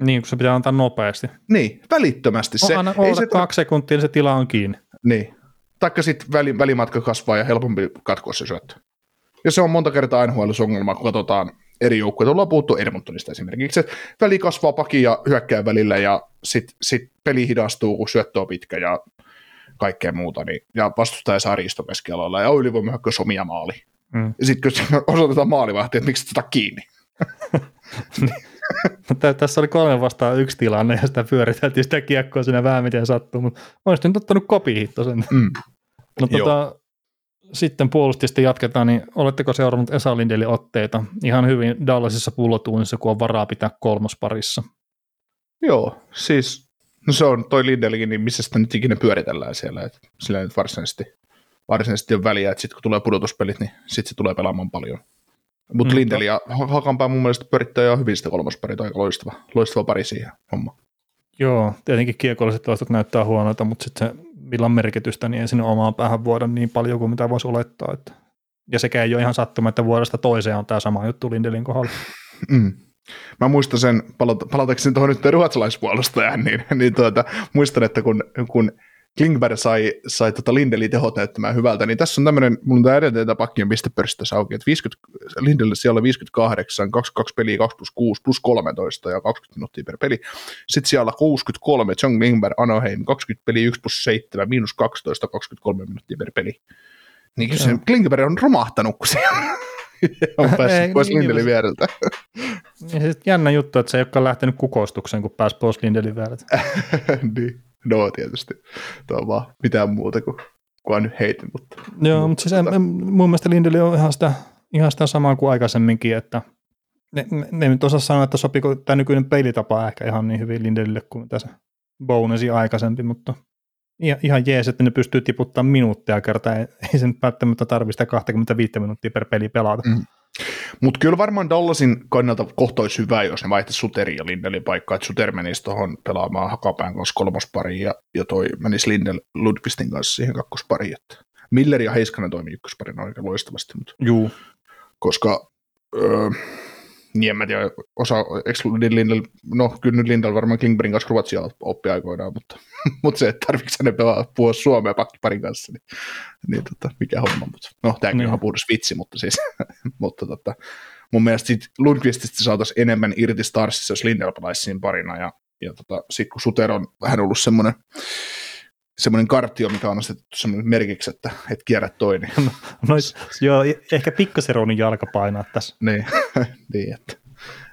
[SPEAKER 3] Niin, kun se pitää antaa nopeasti.
[SPEAKER 2] Niin, välittömästi. Se,
[SPEAKER 3] anna, ei se kaksi sekuntia, niin se tila on kiinni.
[SPEAKER 2] Niin. Taikka sitten väli, välimatka kasvaa ja helpompi katkoa se syöttö. Ja se on monta kertaa nhl ongelma, kun katsotaan eri joukkueita. Ollaan puhuttu Edmontonista esimerkiksi. Se väli kasvaa pakin ja hyökkää välillä ja sitten sit peli hidastuu, kun syöttö on pitkä ja kaikkea muuta, niin, ja vastustaja saa riistokeskialoilla, ja ylivoimahyökkäys omia maali. Mm. Ja sitten kun osoitetaan maalivahti, että miksi tätä kiinni.
[SPEAKER 3] Mutta tässä oli kolme vastaan yksi tilanne ja sitä pyöriteltiin sitä kiekkoa siinä vähän miten sattuu, mutta olisin nyt ottanut kopihitto sen. Mm. No, tota, sitten puolustista jatketaan, niin oletteko seurannut Esa Lindelin otteita ihan hyvin Dallasissa pullotuunissa, kun on varaa pitää kolmosparissa?
[SPEAKER 2] Joo, siis no se on toi Lindelikin, niin missä sitä nyt ikinä pyöritellään siellä, että sillä nyt varsinaisesti, varsinaisesti on väliä, että sitten kun tulee pudotuspelit, niin sitten se tulee pelaamaan paljon. Mutta mm. Lindel ja Hakanpää mun mielestä pyörittää jo hyvin sitä kolmosparia, aika loistava, loistava pari siihen homma.
[SPEAKER 3] Joo, tietenkin kiekolliset tilastot näyttää huonolta, mutta sitten se millä on merkitystä, niin ei sinne omaan päähän vuoda niin paljon kuin mitä voisi olettaa. Että. Ja sekä ei ole ihan sattuma, että vuodesta toiseen on tämä sama juttu Lindelin kohdalla.
[SPEAKER 2] Mm. Mä muistan sen, palatakseni tuohon nyt ruotsalaispuolustajan, niin, niin tuota, muistan, että kun, kun Klingberg sai, sai tota Lindeli tehot näyttämään hyvältä, niin tässä on tämmöinen, on tämä edelleen pakkien pistepörssistä auki, että 50, Lindelle siellä on 58, 22 peliä, 2 plus 6, plus 13 ja 20 minuuttia per peli. Sitten siellä on 63, John Klingberg, Anaheim, 20 peliä, 1 plus 7, miinus 12, 23 minuuttia per peli. Niin kyllä se Klingberg on romahtanut, kun se on päässyt Ei, pois niin, Lindelin niin, viereltä.
[SPEAKER 3] Niin, jännä juttu, että se ei olekaan lähtenyt kukoistukseen, kun pääsi pois Lindelin viereltä.
[SPEAKER 2] niin. No tietysti, tuo on vaan mitään muuta kuin kuin nyt heitin. Mutta,
[SPEAKER 3] Joo, mutta, mutta siis tota... mun mielestä Lindeli on ihan sitä, ihan sitä samaa kuin aikaisemminkin, että ne, ne, ne nyt osaa sanoa, että sopiko tämä nykyinen pelitapa ehkä ihan niin hyvin Lindelille kuin tässä bonusi aikaisempi, mutta ihan, jees, että ne pystyy tiputtamaan minuuttia kertaa, ei, sen välttämättä tarvitse 25 minuuttia per peli pelata. Mm.
[SPEAKER 2] Mutta kyllä varmaan Dallasin kannalta kohtoisi hyvä, jos ne vaihtaisi Suterin ja Lindelin paikkaa, että Suter menisi tuohon pelaamaan Hakapään kanssa kolmospariin ja, ja toi menisi Lindel Ludvistin kanssa siihen kakkospariin. Että Miller ja Heiskanen toimii ykkösparina aika loistavasti, mutta
[SPEAKER 3] Juu.
[SPEAKER 2] koska öö, niin en mä tiedä, osa, eikö Lindel, no kyllä nyt Lindel varmaan Klingbergin kanssa Ruotsia oppi aikoinaan, mutta, mutta se, että tarvitsetko ne pelaa, puhua suomea pakkiparin kanssa, niin, niin tota, mikä homma, mutta no tämäkin niin. on ihan puhdas vitsi, mutta siis, mutta tota, mun mielestä sit Lundqvistista saataisiin enemmän irti Starsissa, jos Lindel pelaisi siinä parina, ja, ja tota, sitten kun Suter on vähän ollut semmoinen, semmoinen kartio, mikä on asetettu semmoinen merkiksi, että et kierrä toi. Niin.
[SPEAKER 3] No, joo, ehkä pikkasen Ronin jalka painaa tässä.
[SPEAKER 2] niin, niin että,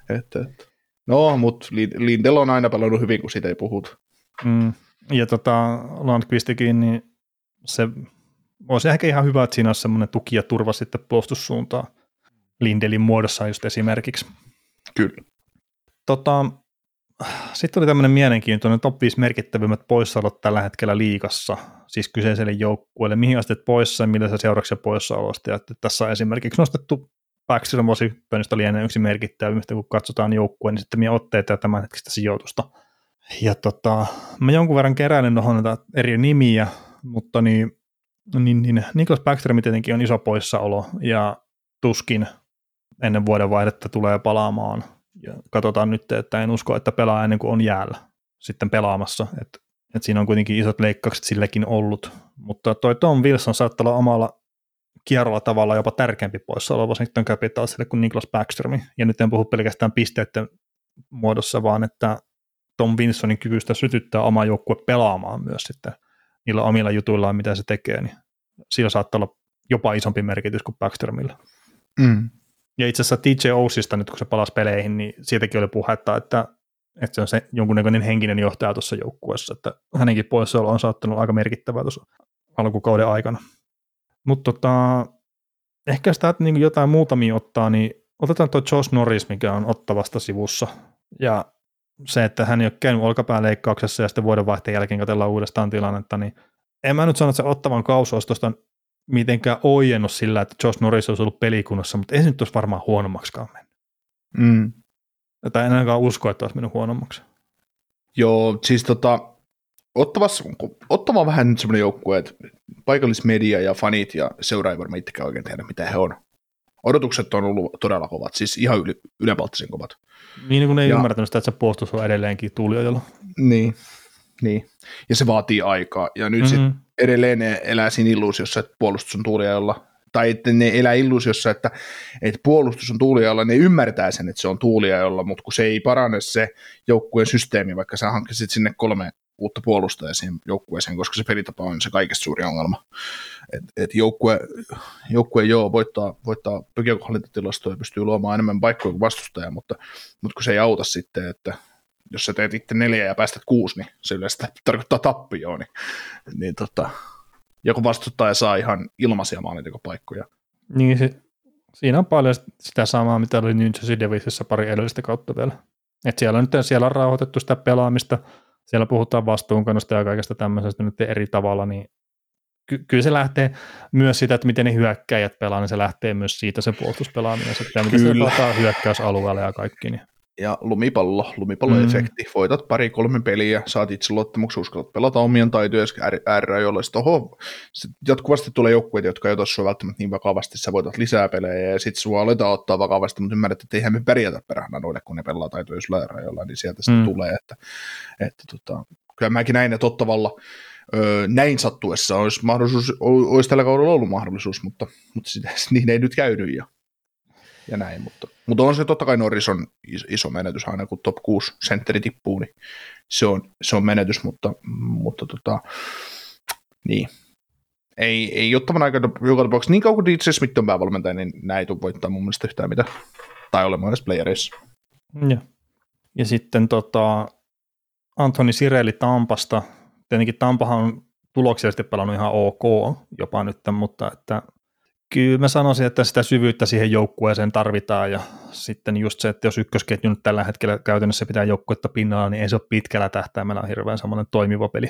[SPEAKER 2] että, että. No, mutta Lindel on aina pelannut hyvin, kun siitä ei puhut.
[SPEAKER 3] Mm. Ja tota, Landqvistikin, niin se olisi ehkä ihan hyvä, että siinä olisi semmoinen tuki ja turva sitten puolustussuuntaan Lindelin muodossa just esimerkiksi.
[SPEAKER 2] Kyllä.
[SPEAKER 3] Tota, sitten oli tämmöinen mielenkiintoinen top 5 merkittävimmät poissaolot tällä hetkellä liikassa, siis kyseiselle joukkueelle, mihin asti poissa ja millaisia seurauksia poissaolosta. Ja tässä on esimerkiksi nostettu Backstrom Washingtonista lienee yksi merkittävimmistä, kun katsotaan joukkueen, niin sitten minä otteita ja tämänhetkistä sijoitusta. Ja tota, mä jonkun verran keräilen tuohon näitä eri nimiä, mutta niin, niin, niin Niklas Backstrom tietenkin on iso poissaolo ja tuskin ennen vuoden vaihdetta tulee palaamaan ja katsotaan nyt, että en usko, että pelaa ennen kuin on jäällä sitten pelaamassa, että et siinä on kuitenkin isot leikkaukset sillekin ollut, mutta toi Tom Wilson saattaa olla omalla kierrolla tavalla jopa tärkeämpi poissaolo Washington Capitalsille kuin Niklas Backstrom, ja nyt en puhu pelkästään pisteiden muodossa, vaan että Tom Wilsonin kyvystä sytyttää oma joukkue pelaamaan myös sitten niillä omilla jutuillaan, mitä se tekee, niin sillä saattaa olla jopa isompi merkitys kuin Backstromilla.
[SPEAKER 2] Mm.
[SPEAKER 3] Ja itse asiassa TJ Ousista nyt kun se palasi peleihin, niin siitäkin oli puhetta, että, että se on se jonkunnäköinen henkinen johtaja tuossa joukkueessa, että hänenkin poissaolo on saattanut aika merkittävää tuossa alkukauden aikana. Mutta tota, ehkä sitä niin jotain muutamia ottaa, niin otetaan tuo Josh Norris, mikä on ottavasta sivussa. Ja se, että hän ei ole käynyt olkapääleikkauksessa ja sitten vuodenvaihteen jälkeen katsellaan uudestaan tilannetta, niin en mä nyt sano, että se ottavan kausi olisi tuosta mitenkään ojennut sillä, että Josh Norris olisi ollut pelikunnassa, mutta ei se nyt olisi varmaan huonommaksikaan mennyt.
[SPEAKER 2] Mm.
[SPEAKER 3] Tai en ainakaan usko, että olisi mennyt huonommaksi.
[SPEAKER 2] Joo, siis tota, Ottavassa, Ottava on vähän nyt semmoinen joukkue, että paikallismedia ja fanit ja seuraajat varmaan itsekään oikein tiedä, mitä he on. Odotukset on ollut todella kovat, siis ihan yli, ylenpalttisen kovat.
[SPEAKER 3] Niin kuin ei ja, ymmärtänyt sitä, että se puolustus on edelleenkin tuuliojalla.
[SPEAKER 2] Niin, niin, ja se vaatii aikaa. Ja nyt mm-hmm. sit edelleen ne elää siinä illuusiossa, että puolustus on tuuliajalla. Tai että ne elää illuusiossa, että, että puolustus on tuuliajalla, ne ymmärtää sen, että se on tuuliajalla, mutta kun se ei parane se joukkueen systeemi, vaikka sä hankkisit sinne kolme uutta puolustajaa siihen joukkueeseen, koska se pelitapa on se kaikista suuri ongelma. Et, et joukkue, joukkue joo, voittaa, voittaa pökiökohallintatilastoja ja pystyy luomaan enemmän paikkoja kuin vastustaja, mutta, mutta kun se ei auta sitten, että jos sä teet itse neljä ja päästät kuusi, niin se yleensä tarkoittaa tappioon, niin, niin tota, joku vastustaja saa ihan ilmaisia maalintekopaikkoja.
[SPEAKER 3] Niin, se, siinä on paljon sitä samaa, mitä oli New Jersey Devilsissä pari edellistä kautta vielä. Et siellä, on nyt, siellä on rauhoitettu sitä pelaamista, siellä puhutaan vastuunkannosta ja kaikesta tämmöisestä nyt eri tavalla, niin ky- kyllä se lähtee myös siitä, että miten ne hyökkäjät pelaa, niin se lähtee myös siitä se puolustuspelaaminen, sitten miten se pelataan hyökkäysalueella ja kaikki. Niin
[SPEAKER 2] ja lumipallo, lumipalloefekti. Mm. Voitat pari-kolme peliä, saat itse luottamuksen, uskallat pelata omien taitoja äärirajoilla. Sitten oho, sit jatkuvasti tulee joukkueita, jotka ei ota sinua välttämättä niin vakavasti, sä voitat lisää pelejä ja sitten sua aletaan ottaa vakavasti, mutta ymmärrät, että eihän me pärjätä perhana noille, kun ne pelaa taitoja äärirajoilla, niin sieltä mm. tulee, että, että tota, kyllä mäkin näin, että ottavalla öö, näin sattuessa olisi, mahdollisuus, olisi tällä kaudella ollut mahdollisuus, mutta, mutta sitä, niin ei nyt käynyt ja ja näin, mutta, mutta on se totta kai Norris on iso menetys aina, kun top 6 sentteri tippuu, niin se on, se on menetys, mutta, mutta tota, niin. Ei, ei ottavan aika joka tapauksessa, niin kauan kuin DJ Smith on päävalmentaja, niin näin ei voittaa mun mielestä yhtään mitä, tai olemaan edes playereissa.
[SPEAKER 3] Ja, ja sitten tota, Antoni Sireli Tampasta, tietenkin Tampahan on tuloksellisesti pelannut ihan ok jopa nyt, mutta että Kyllä mä sanoisin, että sitä syvyyttä siihen joukkueeseen tarvitaan ja sitten just se, että jos ykkösketju nyt tällä hetkellä käytännössä pitää joukkuetta pinnalla, niin ei se ole pitkällä tähtäimellä hirveän semmoinen toimiva peli.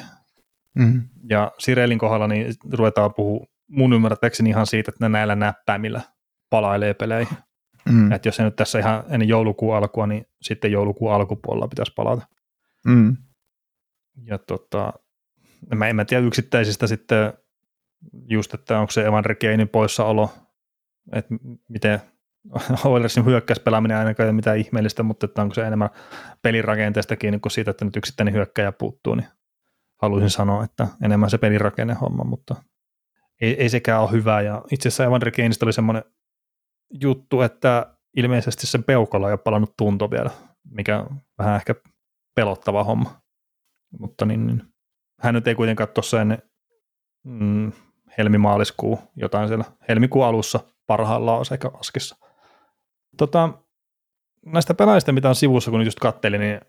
[SPEAKER 3] Mm-hmm. Ja Sirelin kohdalla niin ruvetaan puhua mun ymmärtäkseni ihan siitä, että ne näillä näppäimillä palailee peleihin. Mm. Että jos se nyt tässä ihan ennen joulukuun alkua, niin sitten joulukuun alkupuolella pitäisi palata. Mm. Ja tota, mä en mä tiedä yksittäisistä sitten just, että onko se Evan Regeinin poissaolo, että miten Oilersin hyökkäyspelaaminen ainakaan ei ole mitään ihmeellistä, mutta että onko se enemmän pelirakenteesta kiinni kuin siitä, että nyt yksittäinen hyökkäjä puuttuu, niin haluaisin sanoa, että enemmän se homma, mutta ei, ei sekään ole hyvä. Ja itse asiassa Evan Regeinistä oli semmoinen juttu, että ilmeisesti se peukalo ei ole palannut tunto vielä, mikä vähän ehkä pelottava homma. Mutta niin, niin. hän nyt ei kuitenkaan tuossa mm, helmimaaliskuu, jotain siellä helmikuun alussa parhaillaan sekä askissa. Tota, näistä pelaajista, mitä on sivussa, kun just kattelin, niin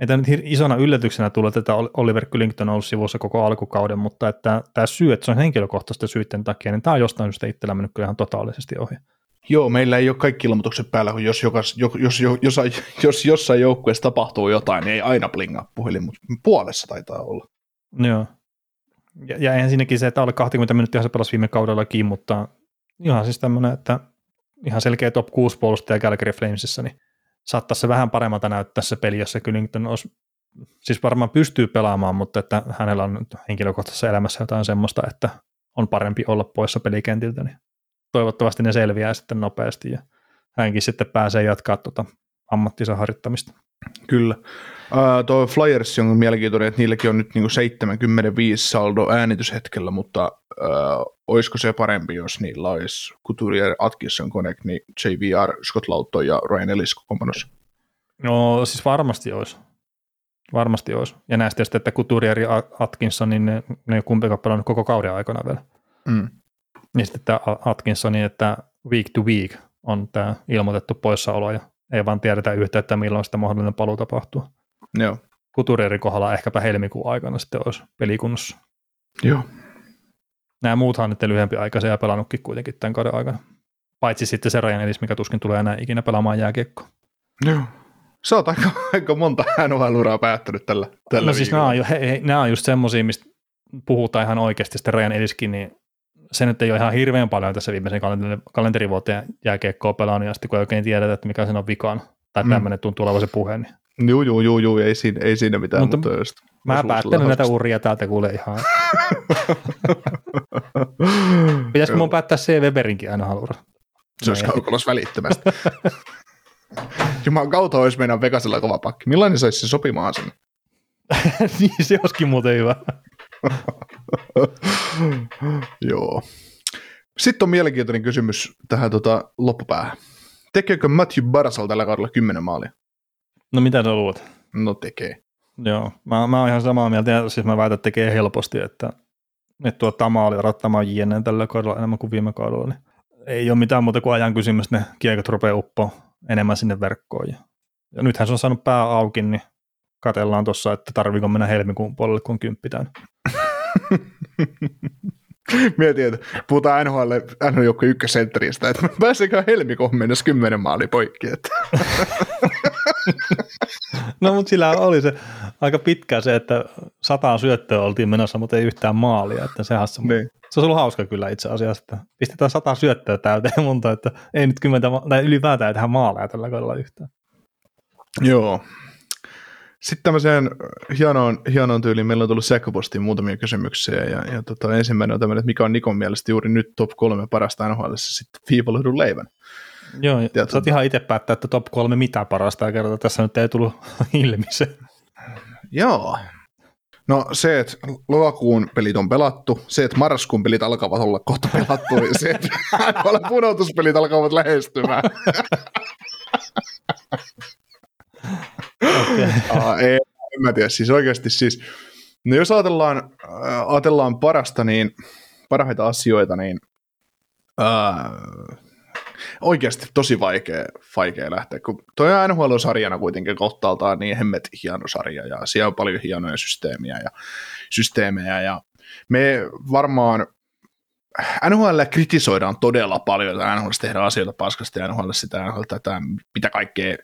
[SPEAKER 3] ei tämä nyt isona yllätyksenä tullut, että Oliver Kyllington on ollut sivussa koko alkukauden, mutta että tämä syy, että se on henkilökohtaisten syiden takia, niin tämä on jostain syystä itsellä mennyt kyllä ihan totaalisesti ohi.
[SPEAKER 2] Joo, meillä ei ole kaikki ilmoitukset päällä, kun jos, jokas, jos, jos, jos, jos jossain joukkueessa tapahtuu jotain, niin ei aina plingaa puhelin, mutta puolessa taitaa olla.
[SPEAKER 3] Joo. Ja, ja eihän siinäkin se, että alle 20 minuuttia se pelasi viime kaudellakin, mutta ihan siis tämmöinen, että ihan selkeä top 6 puolustaja Calgary Flamesissa, niin saattaisi se vähän paremmalta näyttää se peli, jos se Kyllington olisi, siis varmaan pystyy pelaamaan, mutta että hänellä on henkilökohtaisessa elämässä jotain semmoista, että on parempi olla poissa pelikentiltä, niin toivottavasti ne selviää sitten nopeasti ja hänkin sitten pääsee jatkaa tuota ammattinsa harjoittamista.
[SPEAKER 2] Kyllä. Uh, tuo Flyers on mielenkiintoinen, että niilläkin on nyt niinku 75 saldo äänityshetkellä, mutta uh, olisiko se parempi, jos niillä olisi Couturier, Atkinson, Connect, niin JVR, Scott Lautto ja Ryan Ellis kokoonpanossa?
[SPEAKER 3] No siis varmasti olisi. Varmasti olisi. Ja näistä tietysti, että Couturier ja Atkinson, niin ne, ne ei kumpikaan pelannut koko kauden aikana vielä. Mm. Ja sitten tämä Atkinsonin, että week to week on tämä ilmoitettu poissaolo ja ei vaan tiedetä yhtä, että milloin sitä mahdollinen paluu tapahtuu.
[SPEAKER 2] Joo.
[SPEAKER 3] Kuturierin kohdalla ehkäpä helmikuun aikana sitten olisi pelikunnossa.
[SPEAKER 2] Joo.
[SPEAKER 3] Nämä muuthan nyt lyhyempi aikaisia ja pelannutkin kuitenkin tämän kauden aikana. Paitsi sitten se Rajan Elis, mikä tuskin tulee enää ikinä pelaamaan jääkiekkoa.
[SPEAKER 2] Joo. Sä oot aika, aika monta nhl päättänyt tällä, tällä
[SPEAKER 3] No siis nämä on, he, he, nämä on just semmoisia, mistä puhutaan ihan oikeasti sitten Rajan Eliskin, niin se nyt ei ole ihan hirveän paljon tässä viimeisen kalenterivuoteen jääkiekkoa pelannut, ja sitten kun ei oikein tiedetä, että mikä sen on vikaan, tai mm. tämmöinen tuntuu olevan se puhe, niin
[SPEAKER 2] Joo, joo, joo, joo, ei siinä, ei siinä mitään. Mutta, mutta just
[SPEAKER 3] mä päättänyt näitä uria täältä kuule ihan. Pitäisikö mun päättää C. Weberinkin aina halura?
[SPEAKER 2] Se olisi kaukolos välittömästi. Jumalan kautta olisi meidän Vegasilla kova pakki. Millainen se olisi se sopimaan sen?
[SPEAKER 3] niin, se olisikin muuten hyvä.
[SPEAKER 2] Joo. Sitten on mielenkiintoinen kysymys tähän tota, loppupäähän. Tekeekö Matthew Barsal tällä kaudella kymmenen maalia?
[SPEAKER 3] No mitä sä luulet?
[SPEAKER 2] No tekee.
[SPEAKER 3] Joo, mä, mä oon ihan samaa mieltä, ja siis mä väitän, että tekee helposti, että, että tuo Tama oli rattamaan JNN tällä kaudella enemmän kuin viime kaudella, niin ei ole mitään muuta kuin ajan kysymys, ne kiekot rupeaa uppoa enemmän sinne verkkoon. Ja, ja nythän se on saanut pää auki, niin katellaan tuossa, että tarviiko mennä helmikuun puolelle, kun on kymppi täynnä.
[SPEAKER 2] Mietin, että puhutaan NHL, NHL joukko ykkösentteristä, että pääseekö helmikuun mennessä kymmenen maali poikki. Että.
[SPEAKER 3] no mutta sillä oli se aika pitkä se, että sataan syöttöä oltiin menossa, mutta ei yhtään maalia. Että sehän se, niin. se on ollut hauska kyllä itse asiassa, että pistetään sata syöttöä täyteen monta, että ei nyt kymmentä, tai ylipäätään ei tehdä maaleja tällä kaudella yhtään.
[SPEAKER 2] Joo, sitten tämmöiseen hienoon, hienoon tyyliin meillä on tullut sähköpostiin muutamia kysymyksiä ja, ja tota, ensimmäinen on tämmöinen, että mikä on Nikon mielestä juuri nyt top kolme parasta NHL, sitten Fiivalhdun leivän.
[SPEAKER 3] Joo, ja sä oot ihan itse päättää, että top kolme mitä parasta kertaa, tässä nyt ei tullut ilmi se.
[SPEAKER 2] Joo. No se, että lokakuun pelit on pelattu, se, että marraskuun pelit alkavat olla kohta pelattu, ja se, että pudotuspelit alkavat lähestymään. Uh, ei, en mä tiedä, siis oikeasti siis, no jos ajatellaan, äh, ajatellaan parasta, niin parhaita asioita, niin uh, oikeasti tosi vaikea, vaikea lähteä, kun toi NHL-sarjana kuitenkin kohtaaltaan niin hemmet hieno sarja, ja siellä on paljon hienoja systeemiä ja systeemejä, ja me varmaan NHL kritisoidaan todella paljon, että NHL tehdään asioita paskasti, ja NHL sitä, NHL tätä, mitä kaikkea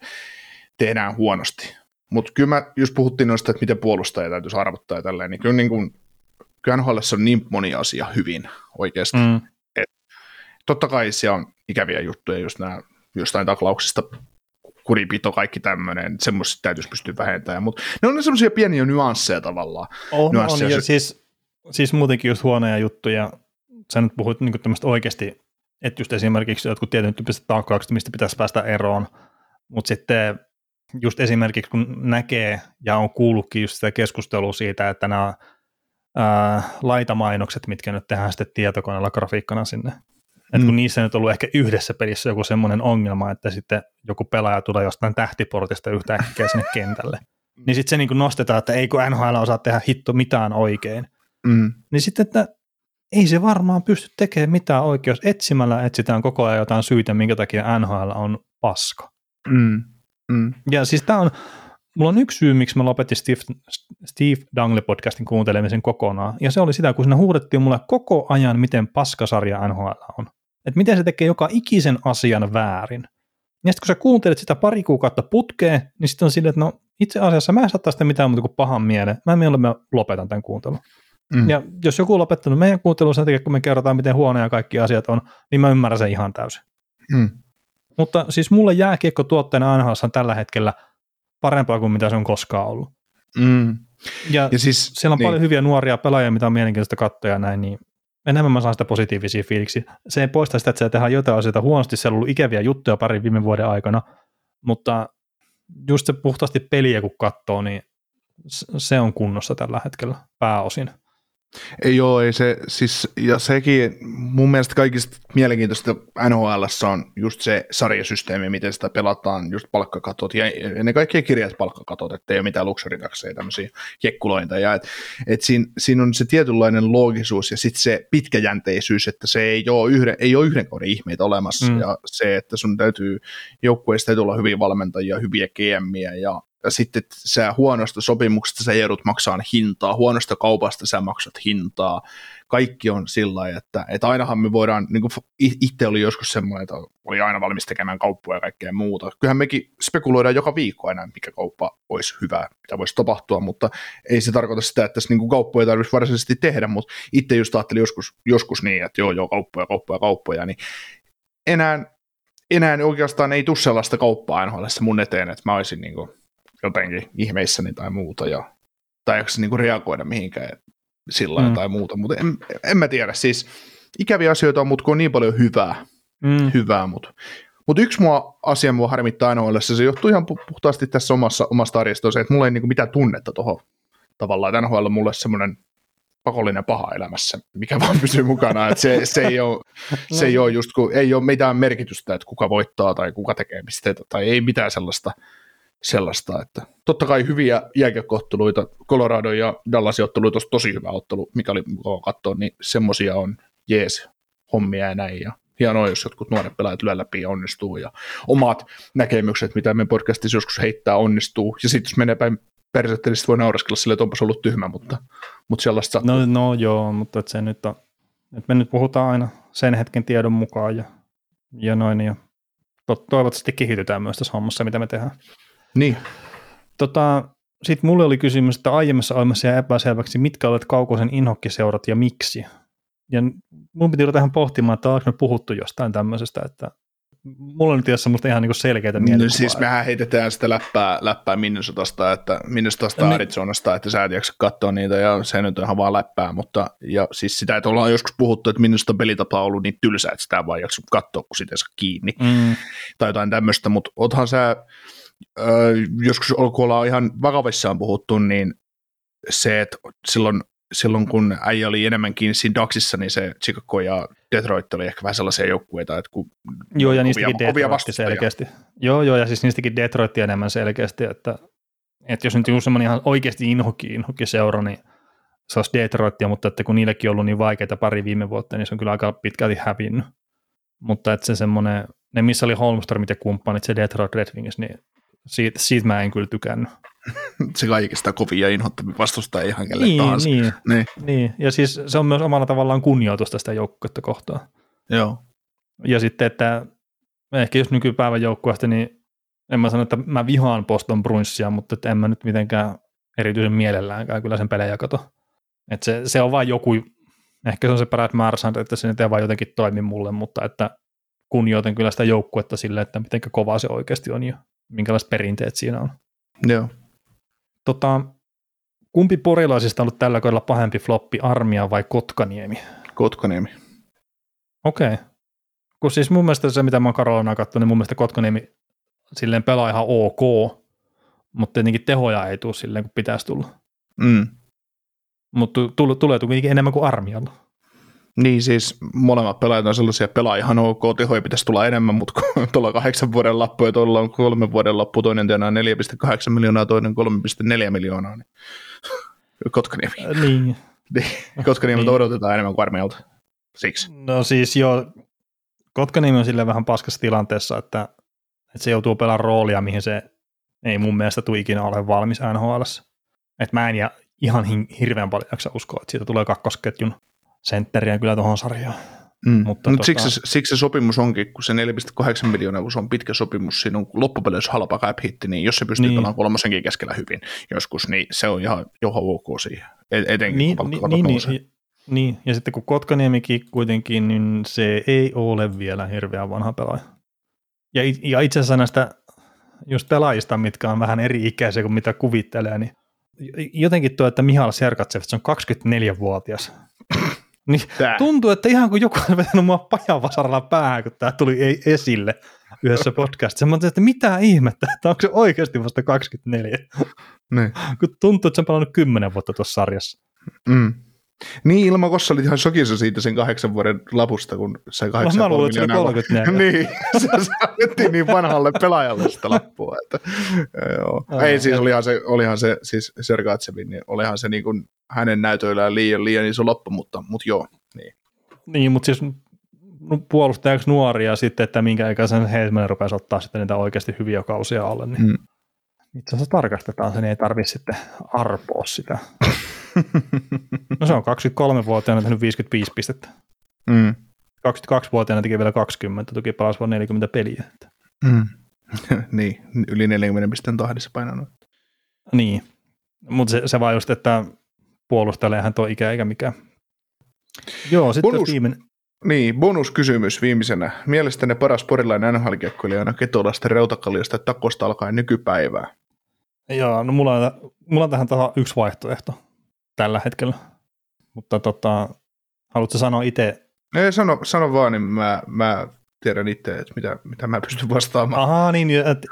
[SPEAKER 2] tehdään huonosti. Mutta kyllä mä just puhuttiin noista, että miten puolustajia täytyisi arvottaa ja tälleen, niin kyllä, niin kuin, kyllä NHL on niin moni asia hyvin oikeasti. Mm. Et, totta kai siellä on ikäviä juttuja, just nämä jostain taklauksista kuripito, kaikki tämmöinen, semmoista täytyisi pystyä vähentämään, mutta ne on semmoisia pieniä nyansseja tavallaan.
[SPEAKER 3] On, nyansseja. on ja siis, siis muutenkin just huonoja juttuja, sä nyt puhuit niin tämmöistä oikeasti, että just esimerkiksi jotkut tietyn tyyppiset taklaukset, mistä pitäisi päästä eroon, mutta sitten just esimerkiksi kun näkee ja on kuullutkin just sitä keskustelua siitä, että nämä ää, laitamainokset, mitkä nyt tehdään sitten tietokoneella grafiikkana sinne, että kun mm. niissä nyt on ollut ehkä yhdessä pelissä joku semmoinen ongelma, että sitten joku pelaaja tulee jostain tähtiportista yhtäkkiä sinne kentälle, niin sitten se niin nostetaan, että ei kun NHL osaa tehdä hitto mitään oikein. Mm. Niin sitten, että ei se varmaan pysty tekemään mitään oikeus. Etsimällä etsitään koko ajan jotain syitä, minkä takia NHL on paska. Mm. Mm. Ja siis tämä on, mulla on yksi syy, miksi mä lopetin Steve, Steve Dangle-podcastin kuuntelemisen kokonaan, ja se oli sitä, kun siinä huudettiin mulle koko ajan, miten paskasarja NHL on. Että miten se tekee joka ikisen asian väärin. Ja sitten kun sä kuuntelet sitä pari kuukautta putkeen, niin sitten on silleen, että no itse asiassa mä en saa sitä mitään muuta kuin pahan mieleen. Mä mieluummin lopetan tämän kuuntelun. Mm. Ja jos joku on lopettanut meidän kuuntelun sen takia, kun me kerrotaan, miten huonoja kaikki asiat on, niin mä ymmärrän sen ihan täysin. Mm. Mutta siis mulle jääkiekko tuotteena NHL on tällä hetkellä parempaa kuin mitä se on koskaan ollut. Mm. Ja, ja siis, siellä on niin. paljon hyviä nuoria pelaajia, mitä on mielenkiintoista katsoa ja näin, niin enemmän mä saan sitä positiivisia fiiliksi. Se ei poista sitä, että se tehdään jotain asioita huonosti, siellä on ollut ikäviä juttuja pari viime vuoden aikana, mutta just se puhtaasti peliä kun katsoo, niin se on kunnossa tällä hetkellä pääosin.
[SPEAKER 2] Ei ole, ei se, siis, ja sekin mun mielestä kaikista mielenkiintoista NHL on just se sarjasysteemi, miten sitä pelataan, just palkkakatot ja ne kaikki kirjat palkkakatot, että ei ole mitään luksuritakseja, tämmöisiä kekkulointa, ja et, et siinä, siinä, on se tietynlainen loogisuus ja sitten se pitkäjänteisyys, että se ei ole yhden, ei ole yhden kauden ihmeitä olemassa, mm. ja se, että sun täytyy, joukkueista täytyy olla hyviä valmentajia, hyviä GMiä ja ja sitten sä huonosta sopimuksesta sä joudut maksaa hintaa, huonosta kaupasta sä maksat hintaa, kaikki on sillä lailla, että, että ainahan me voidaan, niin kuin itse oli joskus semmoinen, että oli aina valmis tekemään kauppua ja kaikkea muuta. Kyllähän mekin spekuloidaan joka viikko aina, mikä kauppa olisi hyvä, mitä voisi tapahtua, mutta ei se tarkoita sitä, että tässä niin kuin kauppoja tarvitsisi varsinaisesti tehdä, mutta itse just ajattelin joskus, joskus niin, että joo, joo, kauppoja, kauppoja, kauppoja, niin enää, enää oikeastaan ei tule sellaista kauppaa NHL mun eteen, että mä olisin niin kuin jotenkin ihmeissäni tai muuta, ja, tai eikö se niinku reagoida mihinkään sillä mm. tai muuta, mutta en, en mä tiedä, siis ikäviä asioita on, mutta kun on niin paljon hyvää, mm. hyvää mutta mutta yksi mua asia mua harmittaa aina se johtuu ihan puhtaasti tässä omassa, omasta arjesta, se, että mulla ei niinku mitään tunnetta tuohon tavallaan, että NHL on mulle semmoinen pakollinen paha elämässä, mikä vaan pysyy mukana, että se, se, ei ole, se ei ole just, kun ei ole mitään merkitystä, että kuka voittaa tai kuka tekee pisteitä tai ei mitään sellaista, sellaista, että totta kai hyviä jääkiekkootteluita, Colorado ja Dallas ottelu tosi, tosi hyvä ottelu, mikä oli mukava katsoa, niin semmosia on jees hommia ja näin, ja hienoa, jos jotkut nuoret pelaajat lyö läpi ja onnistuu, ja omat näkemykset, mitä me podcastissa joskus heittää, onnistuu, ja sitten jos menee päin persettä, niin voi nauraskella sille, että onpas ollut tyhmä, mutta, mutta sellaista.
[SPEAKER 3] No, no joo, mutta se nyt on, että me nyt puhutaan aina sen hetken tiedon mukaan, ja, ja noin, ja toivottavasti kehitytään myös tässä hommassa, mitä me tehdään.
[SPEAKER 2] Niin.
[SPEAKER 3] Tota, sitten mulle oli kysymys, että aiemmassa ohjelmassa jäi epäselväksi, mitkä olet kaukoisen inhokkiseurat ja miksi. Ja mun piti tähän pohtimaan, että oletko me puhuttu jostain tämmöisestä, että mulla on nyt semmoista ihan niin selkeitä mielikuvaa. No
[SPEAKER 2] siis mehän heitetään sitä läppää, läppää Minnesotasta, että Minnesotasta niin. Arizonasta, että sä et jaksa katsoa niitä ja se nyt on ihan vaan läppää, mutta ja siis sitä, että ollaan joskus puhuttu, että Minnesota pelitapa on ollut niin tylsä, että sitä vaan jaksa katsoa, kun sitä saa kiinni mm. tai jotain tämmöistä, mutta othan sä joskus kun ollaan ihan vakavissaan puhuttu, niin se, että silloin, silloin kun äijä oli enemmänkin siinä Daxissa, niin se Chicago ja Detroit oli ehkä vähän sellaisia joukkueita, että kun
[SPEAKER 3] Joo, ja niistäkin kovia, Detroit selkeästi. Joo, joo, ja siis niistäkin Detroit enemmän selkeästi, että, että jos nyt on semmoinen ihan oikeasti inhokki, inhokki seura, niin se olisi Detroitia, mutta että kun niillekin on ollut niin vaikeita pari viime vuotta, niin se on kyllä aika pitkälti hävinnyt. Mutta että se semmoinen, ne missä oli Holmströmit ja kumppanit, se Detroit Red Wings, niin siitä, siitä mä en kyllä tykännyt.
[SPEAKER 2] se kaikista kovin ja inhottavia vastusta ihan kelle
[SPEAKER 3] niin, tahansa. Niin, niin. niin, ja siis se on myös omalla tavallaan kunnioitusta sitä joukkuetta kohtaan.
[SPEAKER 2] Joo.
[SPEAKER 3] Ja sitten, että ehkä jos nykypäivän joukkueesta, niin en mä sano, että mä vihaan Boston Bruinsia, mutta että en mä nyt mitenkään erityisen mielelläänkään kyllä sen pelejä kato. Että se, se on vain joku, ehkä se on se Brad Marsand, että se nyt ei vaan jotenkin toimi mulle, mutta että kunnioitan kyllä sitä joukkuetta sille, että miten kovaa se oikeasti on ja minkälaiset perinteet siinä on.
[SPEAKER 2] Joo.
[SPEAKER 3] Tota, kumpi porilaisista on ollut tällä kaudella pahempi floppi, Armia vai Kotkaniemi?
[SPEAKER 2] Kotkaniemi.
[SPEAKER 3] Okei. Okay. Kun siis mun mielestä se, mitä mä oon Karolana katsonut, niin mun mielestä Kotkaniemi silleen pelaa ihan ok, mutta tietenkin tehoja ei tule silleen, kun pitäisi tulla.
[SPEAKER 2] Mm.
[SPEAKER 3] Mutta tulee, kuitenkin enemmän kuin armialla.
[SPEAKER 2] Niin siis molemmat pelaajat on sellaisia pelaa ihan ok, tehoja pitäisi tulla enemmän, mutta kun tuolla kahdeksan vuoden lappu ja tuolla on kolmen vuoden lappu, toinen tienaa 4,8 miljoonaa, toinen 3,4 miljoonaa, niin Kotkaniemi.
[SPEAKER 3] Äh, niin.
[SPEAKER 2] niin. Kotkaniemi niin. odotetaan enemmän kuin armeijalta. Siksi.
[SPEAKER 3] No siis joo, Kotkaniemi on sille vähän paskassa tilanteessa, että, että se joutuu pelaamaan roolia, mihin se ei mun mielestä tule ikinä ole valmis NHL. Että mä en ja ihan hirveän paljon jaksa uskoa, että siitä tulee kakkosketjun sentteriä kyllä tuohon sarjaan.
[SPEAKER 2] Mm. Mutta Mut tota... siksi, siksi se sopimus onkin, kun se 4,8 miljoonaa, kun se on pitkä sopimus, siinä on loppupeleissä halpa cap hitti, niin jos se pystyy niin. pelaamaan kolmosenkin keskellä hyvin joskus, niin se on ihan johon ok siihen, etenkin
[SPEAKER 3] niin,
[SPEAKER 2] kun
[SPEAKER 3] niin, niin, niin, niin, ja sitten kun Kotkaniemikin kuitenkin, niin se ei ole vielä hirveän vanha pelaaja. Ja, ja itse asiassa näistä just pelaajista, mitkä on vähän eri ikäisiä kuin mitä kuvittelee, niin jotenkin tuo, että Mihal Sergatsev, se on 24-vuotias. Niin Tää. tuntuu, että ihan kuin joku on vetänyt mua pajavasaralla päähän, kun tämä tuli esille yhdessä podcastissa. Mä että mitä ihmettä, että onko se oikeasti vasta 24?
[SPEAKER 2] Niin.
[SPEAKER 3] Kun tuntuu, että se on palannut 10 vuotta tuossa sarjassa.
[SPEAKER 2] Mm. Niin, Ilma Kossa oli ihan shokissa siitä sen kahdeksan vuoden lapusta, kun sai kahdeksan
[SPEAKER 3] Mä luulen, että se oli 34.
[SPEAKER 2] niin, se saatiin niin vanhalle pelaajalle sitä lappua. Että, joo. Oh, Ei siis, olihan se, olihan se siis Sergatsevin, niin olihan se niin kuin hänen näytöillään liian, liian iso loppu, mutta, mutta joo. Niin,
[SPEAKER 3] niin mutta siis puolustajaksi nuoria sitten, että minkä ikäisen Heisman rupesi ottaa sitten niitä oikeasti hyviä kausia alle, niin mm. itse asiassa tarkastetaan, sen ei tarvitse sitten arpoa sitä. se on 23-vuotiaana tehnyt 55 pistettä.
[SPEAKER 2] Mm.
[SPEAKER 3] 22-vuotiaana teki vielä 20, toki palasi vain 40 peliä.
[SPEAKER 2] Mm. niin, yli 40 pisteen tahdissa painanut.
[SPEAKER 3] Niin, mutta se, se vaan just, että puolustajallehan tuo ikä eikä mikään. Joo, sitten Bonus, viimeinen.
[SPEAKER 2] Niin, bonuskysymys viimeisenä. Mielestäni paras porilainen nhl on Ketolasta, Reutakalliosta Takosta alkaen nykypäivää.
[SPEAKER 3] Joo, no mulla on, mulla on tähän yksi vaihtoehto tällä hetkellä. Mutta tota, haluatko sanoa itse?
[SPEAKER 2] Ei, sano, sano vaan, niin mä, mä tiedän itse, että mitä, mitä mä pystyn vastaamaan.
[SPEAKER 3] Ahaa, niin, että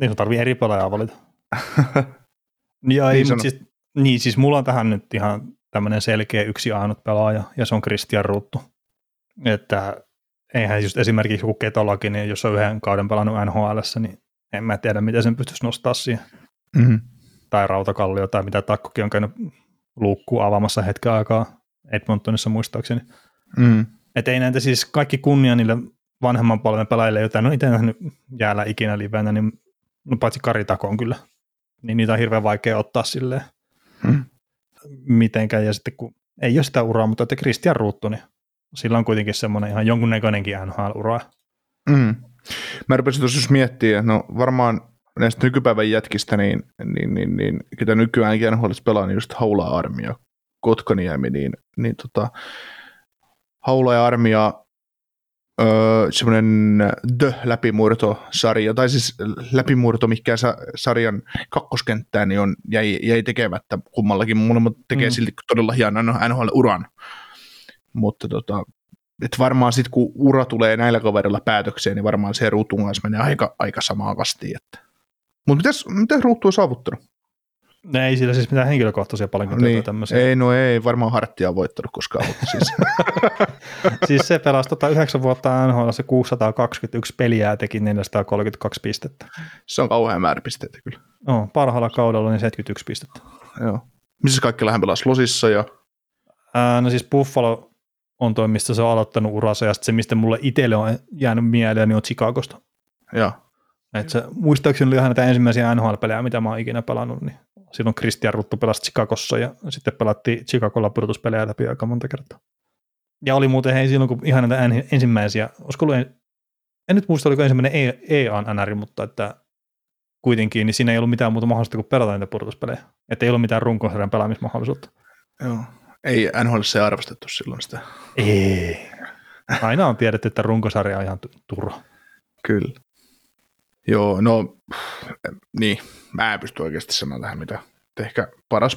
[SPEAKER 3] niin tarvii eri pelaajaa valita. ja ei, niin, siis, niin, siis mulla on tähän nyt ihan tämmöinen selkeä yksi ainut pelaaja, ja se on Christian Ruttu. Että eihän just esimerkiksi joku Ketolakin, niin jos on yhden kauden pelannut NHL, niin en mä tiedä, miten sen pystyisi nostaa siihen.
[SPEAKER 2] Mm-hmm.
[SPEAKER 3] Tai rautakallio tai mitä takkokin on käynyt luukkuu avaamassa hetken aikaa Edmontonissa muistaakseni.
[SPEAKER 2] Mm.
[SPEAKER 3] Että ei näitä siis kaikki kunnia niille vanhemman polven pelaajille, joita en ole itse nähnyt jäällä ikinä livenä, niin no paitsi Karitakoon kyllä, niin niitä on hirveän vaikea ottaa silleen
[SPEAKER 2] Mm.
[SPEAKER 3] mitenkään. Ja sitten kun ei ole sitä uraa, mutta että Christian Ruuttu, niin sillä on kuitenkin semmoinen ihan jonkunnäköinenkin NHL-ura.
[SPEAKER 2] Mm. Mä rupesin tuossa miettimään, no varmaan näistä nykypäivän jätkistä, niin, niin, niin, niin ketä nykyäänkin NHL pelaa, niin just Haula Armia, Kotkaniemi, niin, niin tota, Haula ja Armia öö, semmoinen The-läpimurto-sarja, tai siis läpimurto, mikä sa- sarjan kakkoskenttään, niin on, jäi, jäi tekemättä kummallakin. Molemmat tekee mm. silti todella hienon NHL-uran. Mutta tota, et varmaan sitten kun ura tulee näillä kaverilla päätökseen, niin varmaan se ruutun kanssa menee aika, aika samaan kastiin. Että. Mutta mitäs, mitäs ruutu on saavuttanut?
[SPEAKER 3] Ne ei sillä siis mitään henkilökohtaisia paljon
[SPEAKER 2] Niin,
[SPEAKER 3] tämmöisiä.
[SPEAKER 2] ei, no ei, varmaan Harttia on voittanut koskaan, mutta siis.
[SPEAKER 3] siis se pelasi tota 9 vuotta NHL, se 621 peliä ja teki 432 pistettä.
[SPEAKER 2] se on kauhean määrä pisteitä kyllä.
[SPEAKER 3] No, parhaalla kaudella niin 71 pistettä.
[SPEAKER 2] Joo. Missä kaikki hän pelasi? Losissa ja...
[SPEAKER 3] Ää, no siis Buffalo on toi, mistä se on aloittanut uransa, ja se, mistä mulle itselle on jäänyt mieleen, niin on Chicagosta.
[SPEAKER 2] ja.
[SPEAKER 3] Et se, muistaakseni oli ihan näitä ensimmäisiä NHL-pelejä, mitä mä oon ikinä pelannut, niin silloin Christian Ruttu pelasi Chicagossa ja sitten pelattiin Chicagolla pudotuspelejä läpi aika monta kertaa. Ja oli muuten hei silloin, kun ihan näitä ensimmäisiä, olisiko ollut, en, en nyt muista, oliko ensimmäinen EA-NR, mutta että kuitenkin, niin siinä ei ollut mitään muuta mahdollista kuin pelata niitä pudotuspelejä. Että ei ollut mitään runkosarjan pelaamismahdollisuutta.
[SPEAKER 2] Joo. Ei NHL se arvostettu silloin sitä.
[SPEAKER 3] Ei. Aina on tiedetty, että runkosarja on ihan turha.
[SPEAKER 2] Kyllä. Joo, no niin, mä en pysty oikeasti sanomaan tähän mitä. Ehkä paras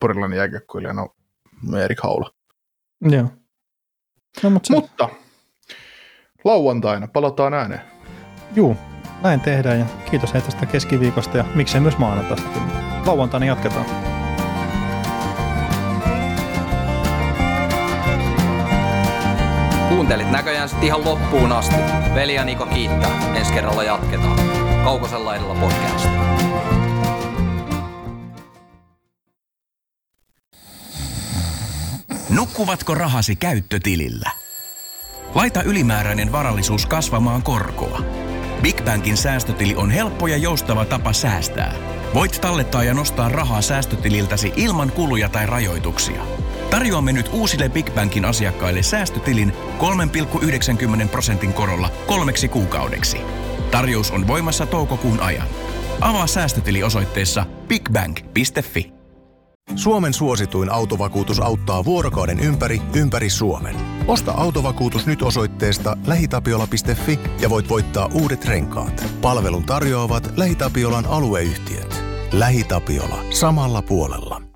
[SPEAKER 2] porilainen jääkiekkoilija on no, Erik Haula.
[SPEAKER 3] Joo.
[SPEAKER 2] No, mutta, se... mutta lauantaina palataan ääneen.
[SPEAKER 3] Juu, näin tehdään ja kiitos hei tästä keskiviikosta ja miksei myös maanantaista. Lauantaina jatketaan.
[SPEAKER 1] Näköjään sitten ihan loppuun asti. Veli ja Niko kiittää. Ensi kerralla jatketaan. Kaukosella edellä podcast.
[SPEAKER 4] Nukkuvatko rahasi käyttötilillä? Laita ylimääräinen varallisuus kasvamaan korkoa. Big Bankin säästötili on helppo ja joustava tapa säästää. Voit tallettaa ja nostaa rahaa säästötililtäsi ilman kuluja tai rajoituksia. Tarjoamme nyt uusille Big Bankin asiakkaille säästötilin 3,90 prosentin korolla kolmeksi kuukaudeksi. Tarjous on voimassa toukokuun ajan. Avaa säästötili osoitteessa bigbank.fi.
[SPEAKER 5] Suomen suosituin autovakuutus auttaa vuorokauden ympäri, ympäri Suomen. Osta autovakuutus nyt osoitteesta lähitapiola.fi ja voit voittaa uudet renkaat. Palvelun tarjoavat LähiTapiolan alueyhtiöt. LähiTapiola. Samalla puolella.